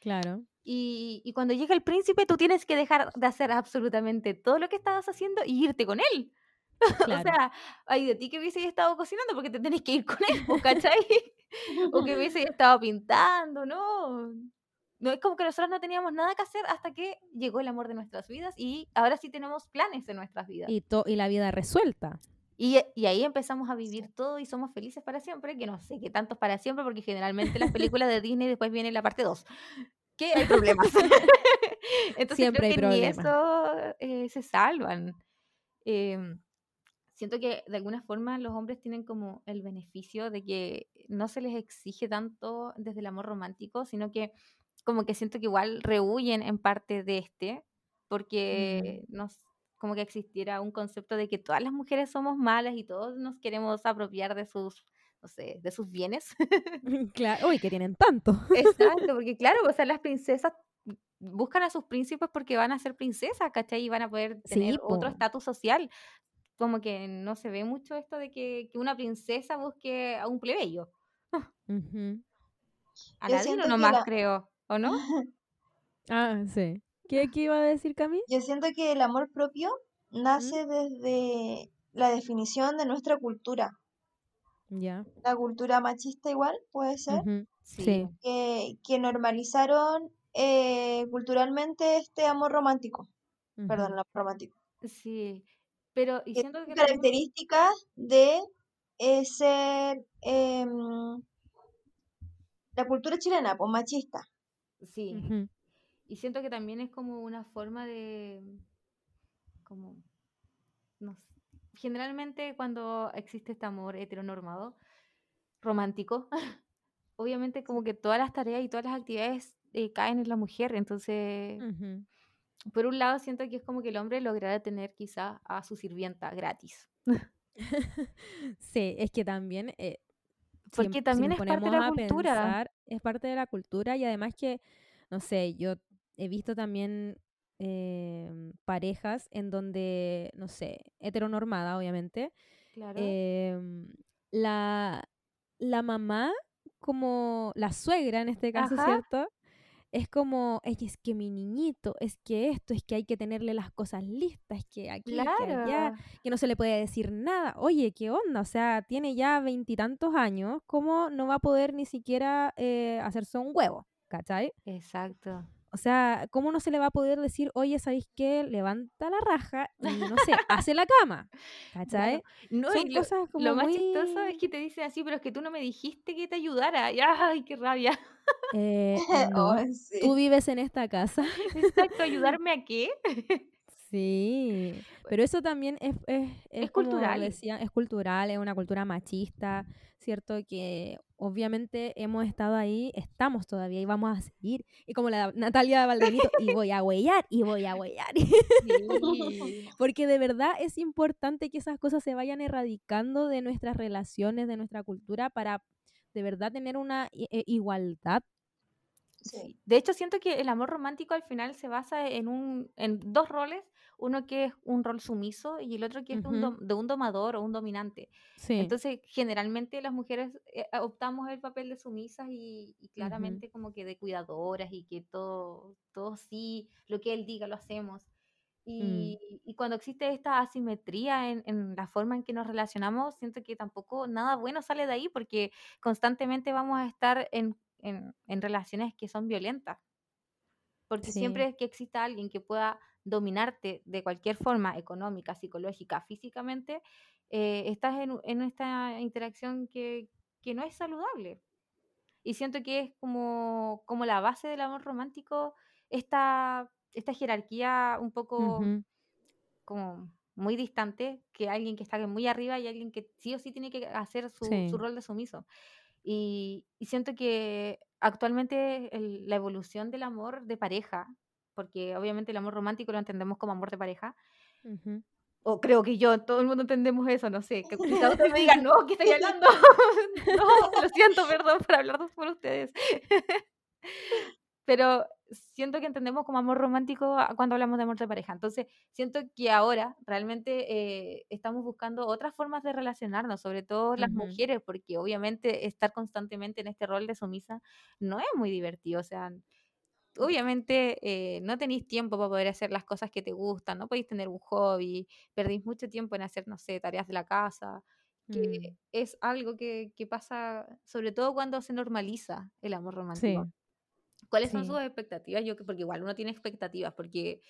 Claro. Y, y cuando llega el príncipe, tú tienes que dejar de hacer absolutamente todo lo que estabas haciendo y irte con él. O sea, ay de ti que hubiese estado cocinando porque te tenés que ir con él, pues, ¿cachai? O que hubiese estado pintando, ¿no? No es como que nosotros no teníamos nada que hacer hasta que llegó el amor de nuestras vidas y ahora sí tenemos planes en nuestras vidas. Y, y la vida resuelta. Y, y ahí empezamos a vivir todo y somos felices para siempre, que no sé qué tantos para siempre, porque generalmente las películas de Disney después viene la parte 2. Que hay problemas. Entonces Siempre hay creo que ni problemas. eso eh, se salvan. Em, siento que de alguna forma los hombres tienen como el beneficio de que no se les exige tanto desde el amor romántico, sino que como que siento que igual rehuyen en parte de este, porque Mm. nos, como que existiera un concepto de que todas las mujeres somos malas y todos nos queremos apropiar de sus, no sé, de sus bienes. Claro. Uy, que tienen tanto. Exacto, porque claro, o sea, las princesas buscan a sus príncipes porque van a ser princesas, ¿cachai? Y van a poder tener Sí, otro estatus social. Como que no se ve mucho esto de que, que una princesa busque a un plebeyo. Ujú. Aladino siento que nomás, la- creo, ¿o no? Ah, sí. ¿Qué, qué iba a decir Cami? Yo siento que el amor propio nace desde la definición de nuestra cultura. Ya. La cultura machista igual puede ser. Sí. Sí. que, que normalizaron eh, culturalmente este amor romántico. Perdón, el amor romántico. Sí, pero y siento que también- características de eh, ser em, la cultura chilena, pues machista. sí, Ujú. Y siento que también es como una forma de, como, no sé, generalmente cuando existe este amor heteronormado, romántico, obviamente como que todas las tareas y todas las actividades eh, caen en la mujer, entonces, Ujú. por un lado siento que es como que el hombre logrará tener quizá a su sirvienta gratis, Sí, es que también, eh, si, porque si también nos es parte de la cultura. pensar, es parte de la cultura y además que, no sé, yo he visto también em, parejas en donde, no sé, heteronormada, obviamente, Claro. em, la, la mamá, como la suegra en este caso, Ajá. ¿cierto? Es como, es que, es que mi niñito, es que esto, es que hay que tenerle las cosas listas, es que aquí, que allá, Claro. que no se le puede decir nada. Oye, ¿qué onda? O sea, tiene ya veintitantos años, ¿cómo no va a poder ni siquiera eh, hacerse un huevo? ¿Cachai? Exacto. O sea, ¿cómo no se le va a poder decir, oye, ¿sabéis qué? Levanta la raja y no sé, hace la cama? ¿Cachai? No, Son lo, cosas como lo más muy... chistoso es que te dicen así, pero es que tú no me dijiste que te ayudara. Y, ¡Ay, qué rabia! Eh, no, Oh, sí. tú vives en esta casa. Exacto, ¿ayudarme a qué? Sí, pero eso también es, es, Es como cultural. decía, es cultural, es una cultura machista, ¿cierto? Que obviamente hemos estado ahí, estamos todavía y vamos a seguir. Y como la Natalia Valdenito, y voy a huellar, y voy a huellar. Sí. Porque de verdad es importante que esas cosas se vayan erradicando de nuestras relaciones, de nuestra cultura, para de verdad tener una eh, igualdad. Sí. De hecho, siento que el amor romántico al final se basa en, un, en dos roles. Uno que es un rol sumiso y el otro que es de un, Ujú. dom- de un domador o un dominante. Sí. Entonces, generalmente las mujeres eh, optamos el papel de sumisas y, y claramente como que de cuidadoras y que todo, todo sí, lo que él diga lo hacemos. Y, y cuando existe esta asimetría en, en la forma en que nos relacionamos, siento que tampoco nada bueno sale de ahí porque constantemente vamos a estar en, en, en relaciones que son violentas. Porque Sí. siempre que exista alguien que pueda dominarte de cualquier forma, económica, psicológica, físicamente, eh, estás en, en esta interacción que, que no es saludable. Y siento que es como, como la base del amor romántico, esta esta jerarquía un poco como muy distante, que alguien que está muy arriba y alguien que sí o sí tiene que hacer su, su rol de sumiso. Y, y siento que actualmente el- la evolución del amor de pareja, porque obviamente el amor romántico lo entendemos como amor de pareja, Ujú. o creo que yo, todo el mundo entendemos eso, no sé, que ustedes me digan, no, ¿qué estoy hablando? no, lo siento, perdón por hablar por ustedes. Pero siento que entendemos como amor romántico cuando hablamos de amor de pareja. Entonces, siento que ahora realmente eh, estamos buscando otras formas de relacionarnos, sobre todo las Ujú. mujeres, porque obviamente estar constantemente en este rol de sumisa no es muy divertido. O sea, obviamente eh, no tenéis tiempo para poder hacer las cosas que te gustan, no podéis tener un hobby, perdís mucho tiempo en hacer, no sé, tareas de la casa, que Mm. es algo que, que pasa sobre todo cuando se normaliza el amor Sí, romántico. ¿Cuáles son sus sí. expectativas? Yo, que- porque igual uno tiene expectativas, porque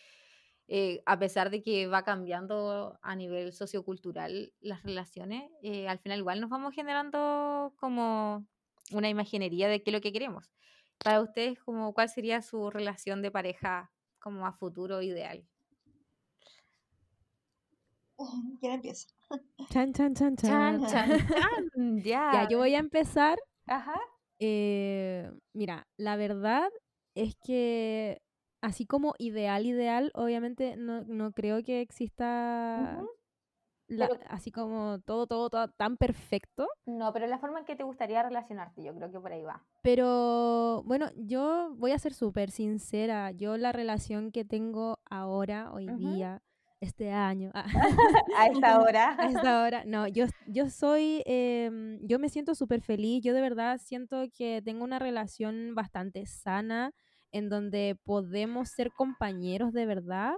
eh, a pesar de que va cambiando a nivel sociocultural las relaciones, eh, al final igual nos vamos generando como una imaginería de qué es lo que queremos. Para ustedes, como, ¿cuál sería su relación de pareja como a futuro ideal? ¿Quién empieza? Chan, chan, chan, Chan, chan. chan, chan, Ya, ya. yo voy a empezar. Ajá. Eh, mira, la verdad es que así como ideal, ideal, obviamente no, no creo que exista Ujú. La- así como todo, todo, todo tan perfecto. No, pero la forma en que te gustaría relacionarte, yo creo que por ahí va. Pero bueno, yo voy a ser súper sincera. Yo la relación que tengo ahora, hoy día, este año, ah, A esta hora. a esta hora, no, yo, yo soy, em, yo me siento súper feliz. Yo de verdad siento que tengo una relación bastante sana en donde podemos ser compañeros de verdad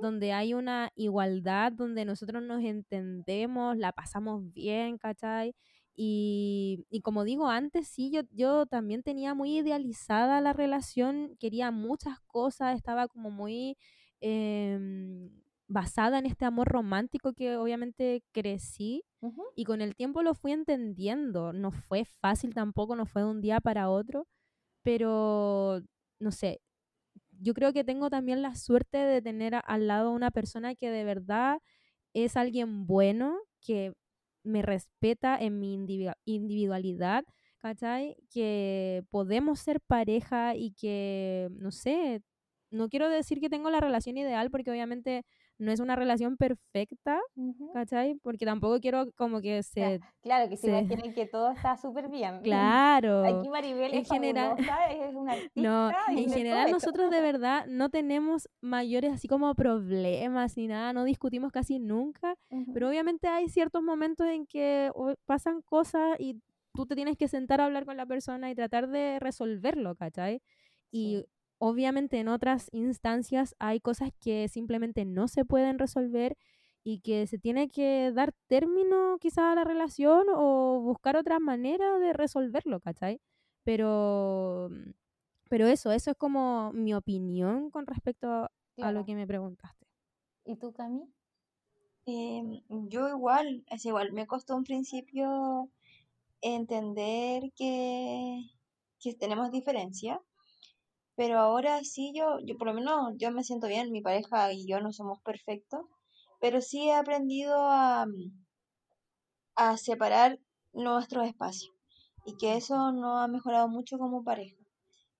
Donde hay una igualdad, donde nosotros nos entendemos, la pasamos bien, ¿cachai? Y, y como digo antes, sí, yo, yo también tenía muy idealizada la relación, quería muchas cosas, estaba como muy em, basada en este amor romántico que obviamente crecí y con el tiempo lo fui entendiendo. No fue fácil tampoco, no fue de un día para otro, pero no sé, yo creo que tengo también la suerte de tener al lado una persona que de verdad es alguien bueno, que me respeta en mi individua- individualidad, ¿cachai? Que podemos ser pareja y que, no sé, no quiero decir que tengo la relación ideal porque obviamente no es una relación perfecta, Ujú. ¿cachai? Porque tampoco quiero como que se... Claro, que se se- imaginen que todo está súper bien. Claro. Aquí Maribel En es general- es una artista. No, en general nosotros de verdad no tenemos mayores así como problemas ni nada, no discutimos casi nunca, Ujú. pero obviamente hay ciertos momentos en que pasan cosas y tú te tienes que sentar a hablar con la persona y tratar de resolverlo, ¿cachai? Y Sí. Obviamente en otras instancias hay cosas que simplemente no se pueden resolver y que se tiene que dar término quizá a la relación o buscar otra manera de resolverlo, ¿cachai? Pero, pero eso, eso es como mi opinión con respecto a Claro. lo que me preguntaste. ¿Y tú, Cami? Em, yo igual, es igual, me costó un principio entender que, que tenemos diferencia, pero ahora sí yo, yo por lo menos yo me siento bien, mi pareja y yo no somos perfectos, pero sí he aprendido a, a separar nuestros espacios y que eso nos ha mejorado mucho como pareja.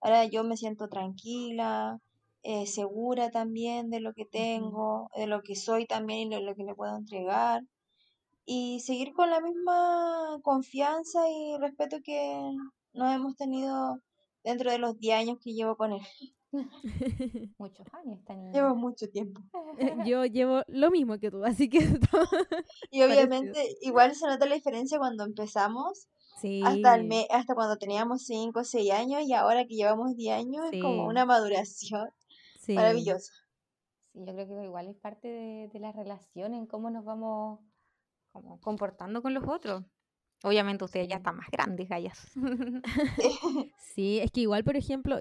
Ahora yo me siento tranquila, eh, segura también de lo que tengo, de lo que soy también y de lo que le puedo entregar. Y seguir con la misma confianza y respeto que nos hemos tenido dentro de los 10 años que llevo con él. Muchos años esta niña. Llevo mucho tiempo. Yo llevo lo mismo que tú, así que Y obviamente igual se nota la diferencia cuando empezamos Sí. hasta, el me- hasta cuando teníamos 5 o 6 años y ahora que llevamos 10 años es como una maduración sí. maravillosa. Sí, yo creo que igual es parte de, de la relación en cómo nos vamos como comportando con los otros. Obviamente ustedes ya están más grandes, gallas. Sí, es que igual, por ejemplo,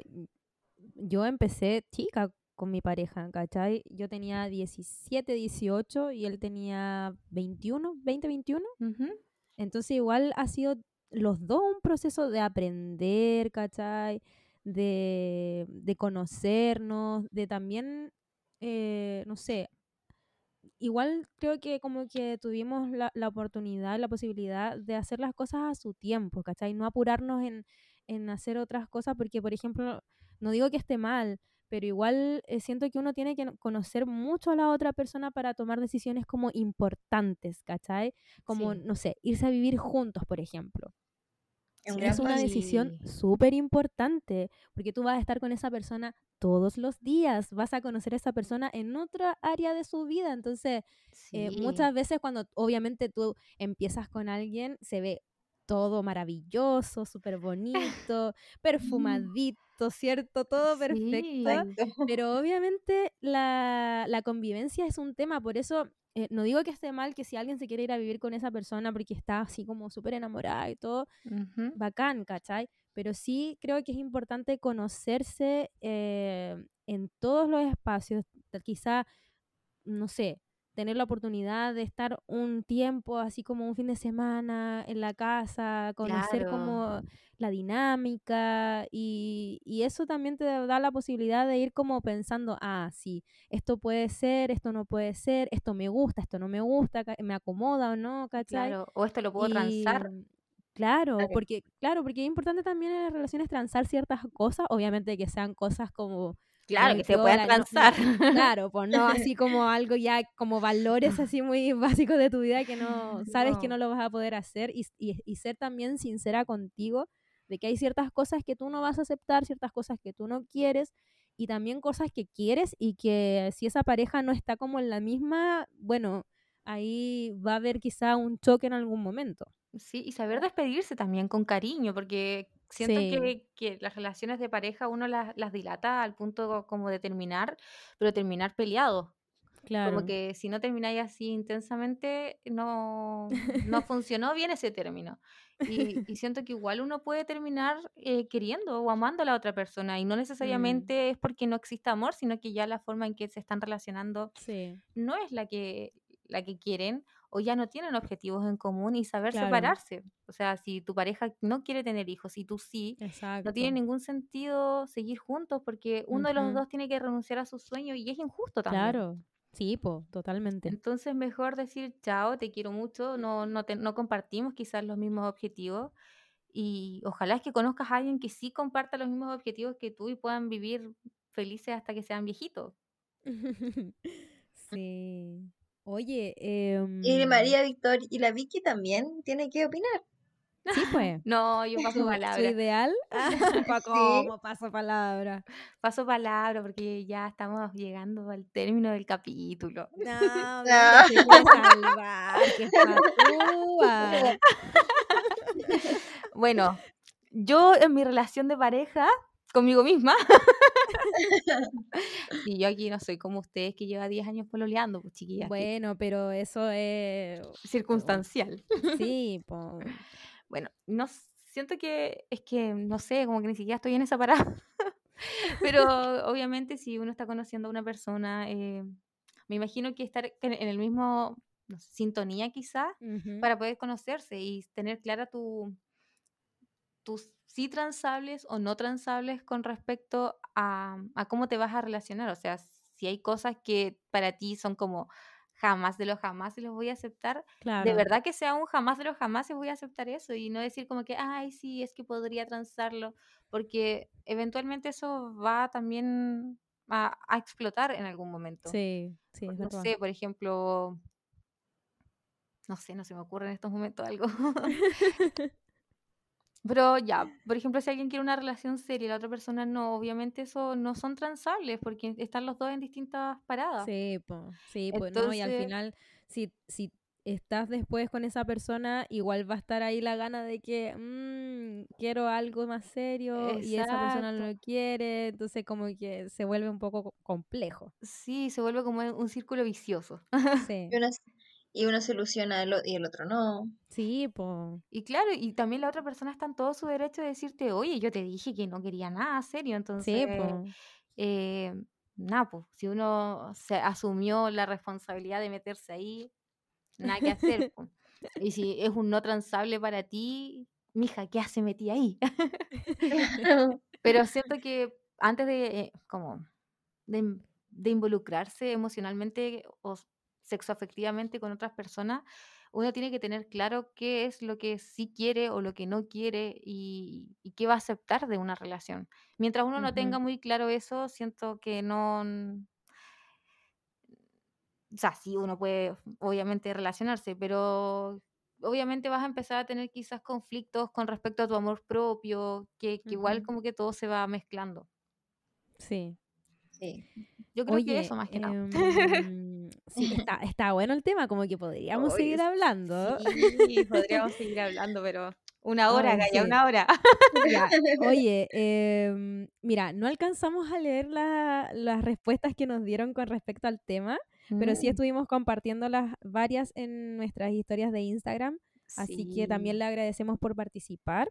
yo empecé chica con mi pareja, ¿cachai? Yo tenía 17, 18 y él tenía 21, 20, 21. Ujú. Entonces igual ha sido los dos un proceso de aprender, ¿cachai? de, de conocernos, de también, eh, no sé, igual creo que como que tuvimos la, la oportunidad, la posibilidad de hacer las cosas a su tiempo, ¿cachai? No apurarnos en, en hacer otras cosas, porque por ejemplo, no digo que esté mal, pero igual eh, siento que uno tiene que conocer mucho a la otra persona para tomar decisiones como importantes, ¿cachai? Como, Sí. no sé, irse a vivir juntos, por ejemplo. Es una decisión súper importante, porque tú vas a estar con esa persona todos los días, vas a conocer a esa persona en otra área de su vida, entonces eh, muchas veces cuando obviamente tú empiezas con alguien, se ve todo maravilloso, súper bonito, perfumadito, ¿cierto? Todo Sí. perfecto. Exacto. Pero obviamente la, la convivencia es un tema, por eso eh, no digo que esté mal que si alguien se quiere ir a vivir con esa persona porque está así como súper enamorada y todo, bacán, ¿cachai? Pero sí creo que es importante conocerse eh, en todos los espacios, quizá, no sé, tener la oportunidad de estar un tiempo, así como un fin de semana en la casa, conocer Claro. como la dinámica y, y eso también te da la posibilidad de ir como pensando, ah, sí, esto puede ser, esto no puede ser, esto me gusta, esto no me gusta, me acomoda o no, ¿cachai? Claro. O esto lo puedo Y, transar. Claro, Claro. porque, claro, porque es importante también en las relaciones transar ciertas cosas, obviamente que sean cosas como Claro, que se puedan piola, no- transar. claro, pues no así como algo ya, como valores así muy básicos de tu vida que no sabes que No. no lo vas a poder hacer y, y- y ser también sincera contigo de que hay ciertas cosas que tú no vas a aceptar, ciertas cosas que tú no quieres y también cosas que quieres y que si esa pareja no está como en la misma, bueno, ahí va a haber quizá un choque en algún momento. Sí, y saber despedirse también con cariño, porque siento Sí. que, que las relaciones de pareja uno las, las dilata al punto como de terminar, pero terminar peleado. Claro. Como que si no termináis así intensamente, no, no funcionó bien ese término. Y, y siento que igual uno puede terminar eh, queriendo o amando a la otra persona, y no necesariamente es porque no exista amor, sino que ya la forma en que se están relacionando Sí, no es la que, la que quieren o ya no tienen objetivos en común y saber Claro. separarse. O sea, si tu pareja no quiere tener hijos y tú sí, exacto. no tiene ningún sentido seguir juntos porque uno de los dos tiene que renunciar a su sueño y es injusto también. Claro, sí, po, totalmente. Entonces mejor decir chao, te quiero mucho, no, no, te- no compartimos quizás los mismos objetivos y ojalá es que conozcas a alguien que sí comparta los mismos objetivos que tú y puedan vivir felices hasta que sean viejitos. sí. Oye, Y em, María Victoria y la Vicky también tiene que opinar. sí, pues. No, yo paso su palabra. ideal. Sí. ¿Cómo paso palabra? Paso palabra porque ya estamos llegando al término del capítulo. No, No. mira, salvar, que. Bueno, yo en mi relación de pareja conmigo misma, y yo aquí no soy como ustedes que lleva 10 años pololeando, pues chiquillas, Bueno, pero eso es. circunstancial. Sí, po. Bueno, no siento que es que no sé, como que ni siquiera estoy en esa parada. Pero obviamente si uno está conociendo a una persona, eh, me imagino que estar en en el mismo no sé, sintonía quizás para poder conocerse y tener clara tu, tus sí transables o no transables con respecto a, a cómo te vas a relacionar. O sea, si hay cosas que para ti son como jamás de los jamás y los voy a aceptar, de Claro. verdad que sea un jamás de los jamás y voy a aceptar eso y no decir como que, ay, sí, es que podría transarlo, porque eventualmente eso va también a, a explotar en algún momento. Sí, sí, es No verdad. sé, por ejemplo, no sé, no se me ocurre en estos momentos algo. Pero ya, por ejemplo, si alguien quiere una relación seria y la otra persona no, obviamente eso no son transables porque están los dos en distintas paradas. Sí, po, sí, pues no, y al final, si, si estás después con esa persona, igual va a estar ahí la gana de que mm, quiero algo más serio y esa persona no lo quiere, entonces como que se vuelve un poco co- complejo. Sí, se vuelve como un círculo vicioso. Sí, y uno se ilusiona y el otro no. sí, pues. Y claro, y también la otra persona está en todo su derecho de decirte, oye, yo te dije que no quería nada serio, Sí, entonces, pues. eh, nada, pues, si uno se asumió la responsabilidad de meterse ahí, nada que hacer. po. Y si es un no transable para ti, mija, ¿qué hace metí ahí? Pero siento que antes de, eh, como, de, de involucrarse emocionalmente o sexoafectivamente con otras personas, uno tiene que tener claro qué es lo que sí quiere o lo que no quiere y, y qué va a aceptar de una relación. Mientras uno no tenga muy claro eso, siento que no... O sea, sí, uno puede obviamente relacionarse, pero obviamente vas a empezar a tener quizás conflictos con respecto a tu amor propio, que, que igual como que todo se va mezclando. Sí. Sí. Yo creo que eso más que nada. Sí, está, está bueno el tema, como que podríamos seguir hablando. Sí, podríamos seguir hablando, pero una hora, Ay, Gaya, sí. una hora. Ya, Oye, em, mira, no alcanzamos a leer la- las respuestas que nos dieron con respecto al tema, pero sí Mm, estuvimos compartiendo las varias en nuestras historias de Instagram, así que también le agradecemos por participar.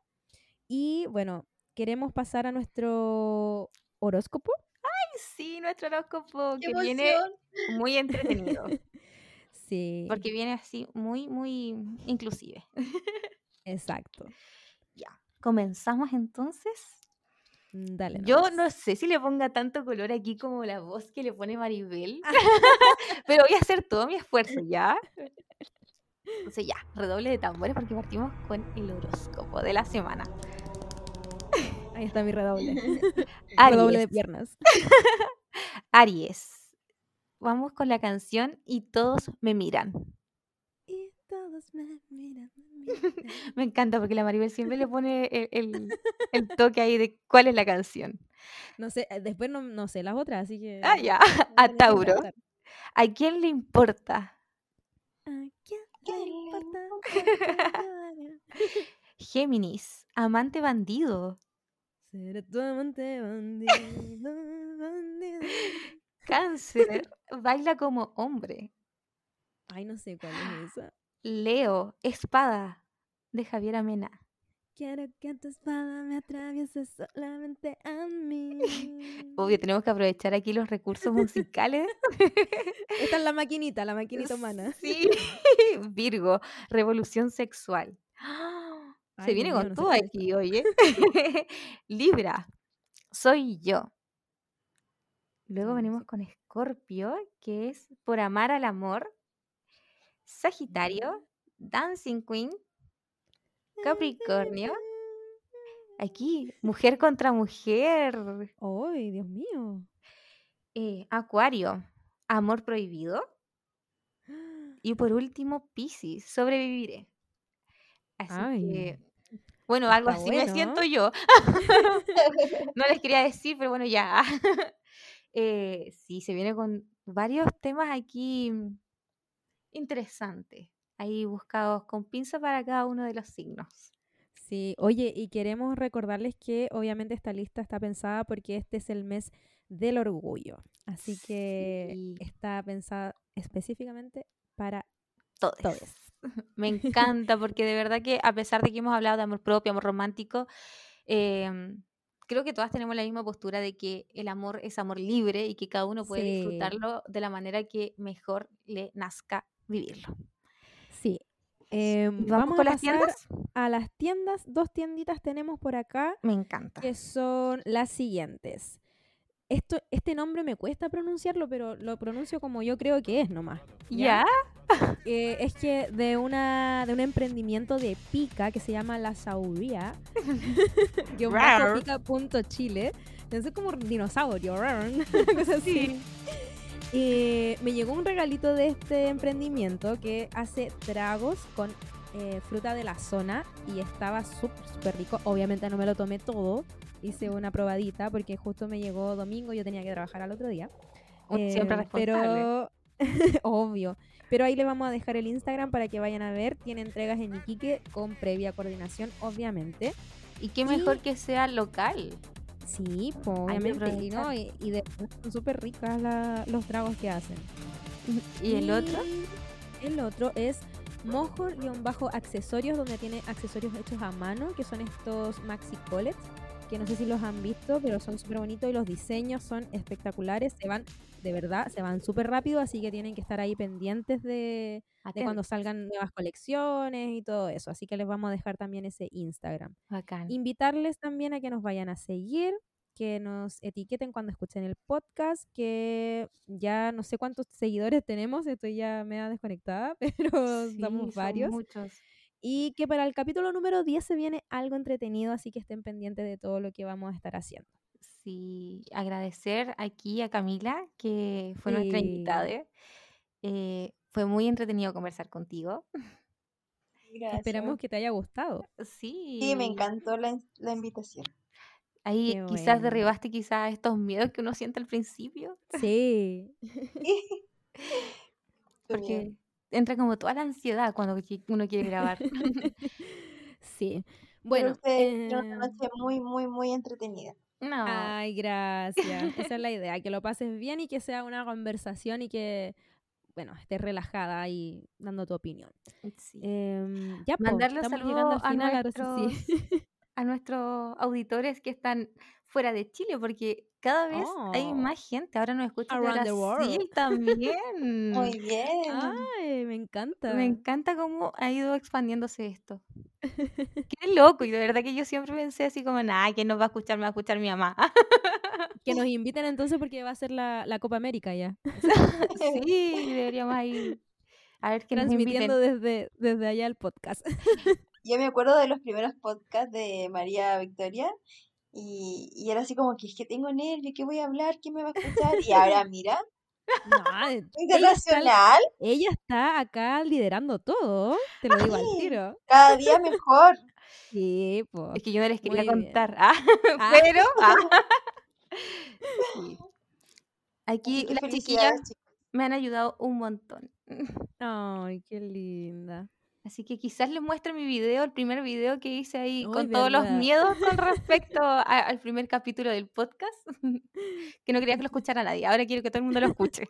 Y bueno, queremos pasar a nuestro horóscopo. Sí, nuestro horóscopo ¡Qué que viene muy entretenido, Sí, porque viene así muy, muy inclusive. exacto. Ya, comenzamos entonces. Mm, Dale. Yo no sé si le ponga tanto color aquí como la voz que le pone Maribel, pero voy a hacer todo mi esfuerzo, ¿ya? Entonces ya, redoble de tambores porque partimos con el horóscopo de la semana. Ahí está mi redoble. redoble de Aries, piernas. Aries. Vamos con la canción Y todos me miran. Y todos me miran, me miran. Me encanta porque la Maribel siempre le pone el, el- el toque ahí de cuál es la canción. No sé, eh, después no, no sé las otras, así que. Ah, ya. A Tauro. ¿A quién le importa? ¿A quién le importa? Géminis. Amante bandido. Seré tu amante bandido, bandido. Cáncer. Baila como hombre. Ay, no sé cuál es esa. Leo. Espada. De Javier Amena. Quiero que tu espada me atraviese solamente a mí. Obvio, tenemos que aprovechar aquí los recursos musicales. Esta es la maquinita, la maquinita humana. Sí. Virgo. Revolución sexual. Se viene Dios con no todo aquí, oye. Libra. Soy yo. Luego venimos con Escorpio, que es por amar al amor. Sagitario, Dancing Queen, Capricornio. Aquí, mujer contra mujer. Ay, Dios mío. Eh, Acuario, amor prohibido. Y por último, Piscis, sobreviviré. Así Ay, que, bueno, algo está así me siento yo. No les quería decir, pero bueno, ya. Eh, sí, se viene con varios temas aquí interesantes. Ahí buscados con pinza para cada uno de los signos. Sí, oye, y queremos recordarles que obviamente esta lista está pensada porque este es el mes del orgullo. Así que Sí. está pensada específicamente para Todos. Me encanta porque de verdad que a pesar de que hemos hablado de amor propio, amor romántico, em, creo que todas tenemos la misma postura de que el amor es amor libre y que cada uno puede Sí, disfrutarlo de la manera que mejor le nazca vivirlo. sí. ¿Y Em, vamos vamos a con las pasar tiendas? a las tiendas. Dos tienditas tenemos por acá Me encanta. que son las siguientes. Esto, este nombre me cuesta pronunciarlo, pero lo pronuncio como yo creo que es nomás. ¿ya? ¿Ya? Eh, es que de una de un emprendimiento de Pica que se llama La Sauría, pica.chile. Entonces como dinosaurio, rar, una cosa así. Eh, me llegó un regalito de este emprendimiento que hace tragos con eh, fruta de la zona y estaba súper, súper rico. Obviamente no me lo tomé todo, hice una probadita porque justo me llegó domingo, yo tenía que trabajar al otro día. Siempre Eh, responsable. pero obvio. Pero ahí les vamos a dejar el Instagram para que vayan a ver. Tiene entregas en Iquique con previa coordinación, obviamente. Y qué mejor que sea local. Sí, pues, obviamente. Y, no, y, y de son súper ricas la- los tragos que hacen. ¿Y el otro? El otro es Mojor-accesorios, donde tiene accesorios hechos a mano, que son estos maxi collets, que no sé si los han visto, pero son súper bonitos y los diseños son espectaculares. Se van, de verdad, se van súper rápido, así que tienen que estar ahí pendientes de, de cuando salgan nuevas colecciones y todo eso. Así que les vamos a dejar también ese Instagram. Bacán. Invitarles también a que nos vayan a seguir que nos etiqueten cuando escuchen el podcast, que ya no sé cuántos seguidores tenemos, estoy ya media desconectada, pero Sí, estamos son varios. muchos. Y que para el capítulo número 10 se viene algo entretenido, así que estén pendientes de todo lo que vamos a estar haciendo. Sí, agradecer aquí a Camila, que fue nuestra invitada. Eh, fue muy entretenido conversar contigo. Gracias. Esperamos que te haya gustado. Sí. Sí, me encantó la, la invitación. Ahí Qué quizás bueno. derribaste quizás estos miedos que uno siente al principio, Sí. porque entra como toda la ansiedad cuando uno quiere grabar. sí. Bueno, tuvieron una eh, noche muy, muy, muy entretenida. No, Ay, gracias. Esa es la idea, que lo pases bien y que sea una conversación y que, bueno, estés relajada y dando tu opinión. sí. Em, ya, po, Mandarle saludos al a sí, a nuestros auditores que están fuera de Chile, porque cada vez hay Oh. más gente. Ahora nos escuchan de Around the world. Brasil también. Muy bien. Ay, me encanta. Me encanta cómo ha ido expandiéndose esto. Qué loco, y de verdad que yo siempre pensé así como, nah, ¿quién nos va a escuchar? Me va a escuchar mi mamá. Que nos inviten entonces porque va a ser la, la Copa América ya. sí, deberíamos ahí a ver que nos. Transmitiendo desde, desde allá el podcast. Yo me acuerdo de los primeros podcasts de María Victoria y, y era así como que es que tengo nervios, ¿qué voy a hablar? ¿Quién me va a escuchar? Y ahora mira, No, ella, está, internacional, ella está acá liderando todo, te lo digo al tiro. cada día mejor. Sí, pues. Es que yo no les quería Muy contar. Ah, Ah. pero ah. Sí. aquí las chiquillas me han ayudado un montón. Ay, qué linda. Así que quizás les muestre mi video, el primer video que hice ahí Uy, con todos los miedos con respecto a- al primer capítulo del podcast, que no quería que lo escuchara nadie. Ahora quiero que todo el mundo lo escuche.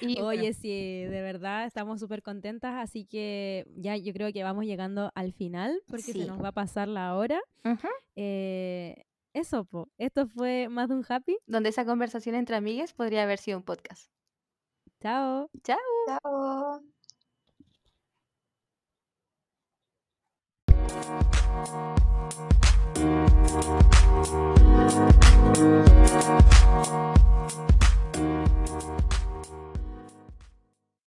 Y bueno, Oye, sí, de verdad estamos súper contentas, así que ya yo creo que vamos llegando al final porque Sí. se nos va a pasar la hora. Eh, eso, po. Esto fue más de un happy. donde esa conversación entre amigas podría haber sido un podcast. Chao. Chao. Chao. We'll be right.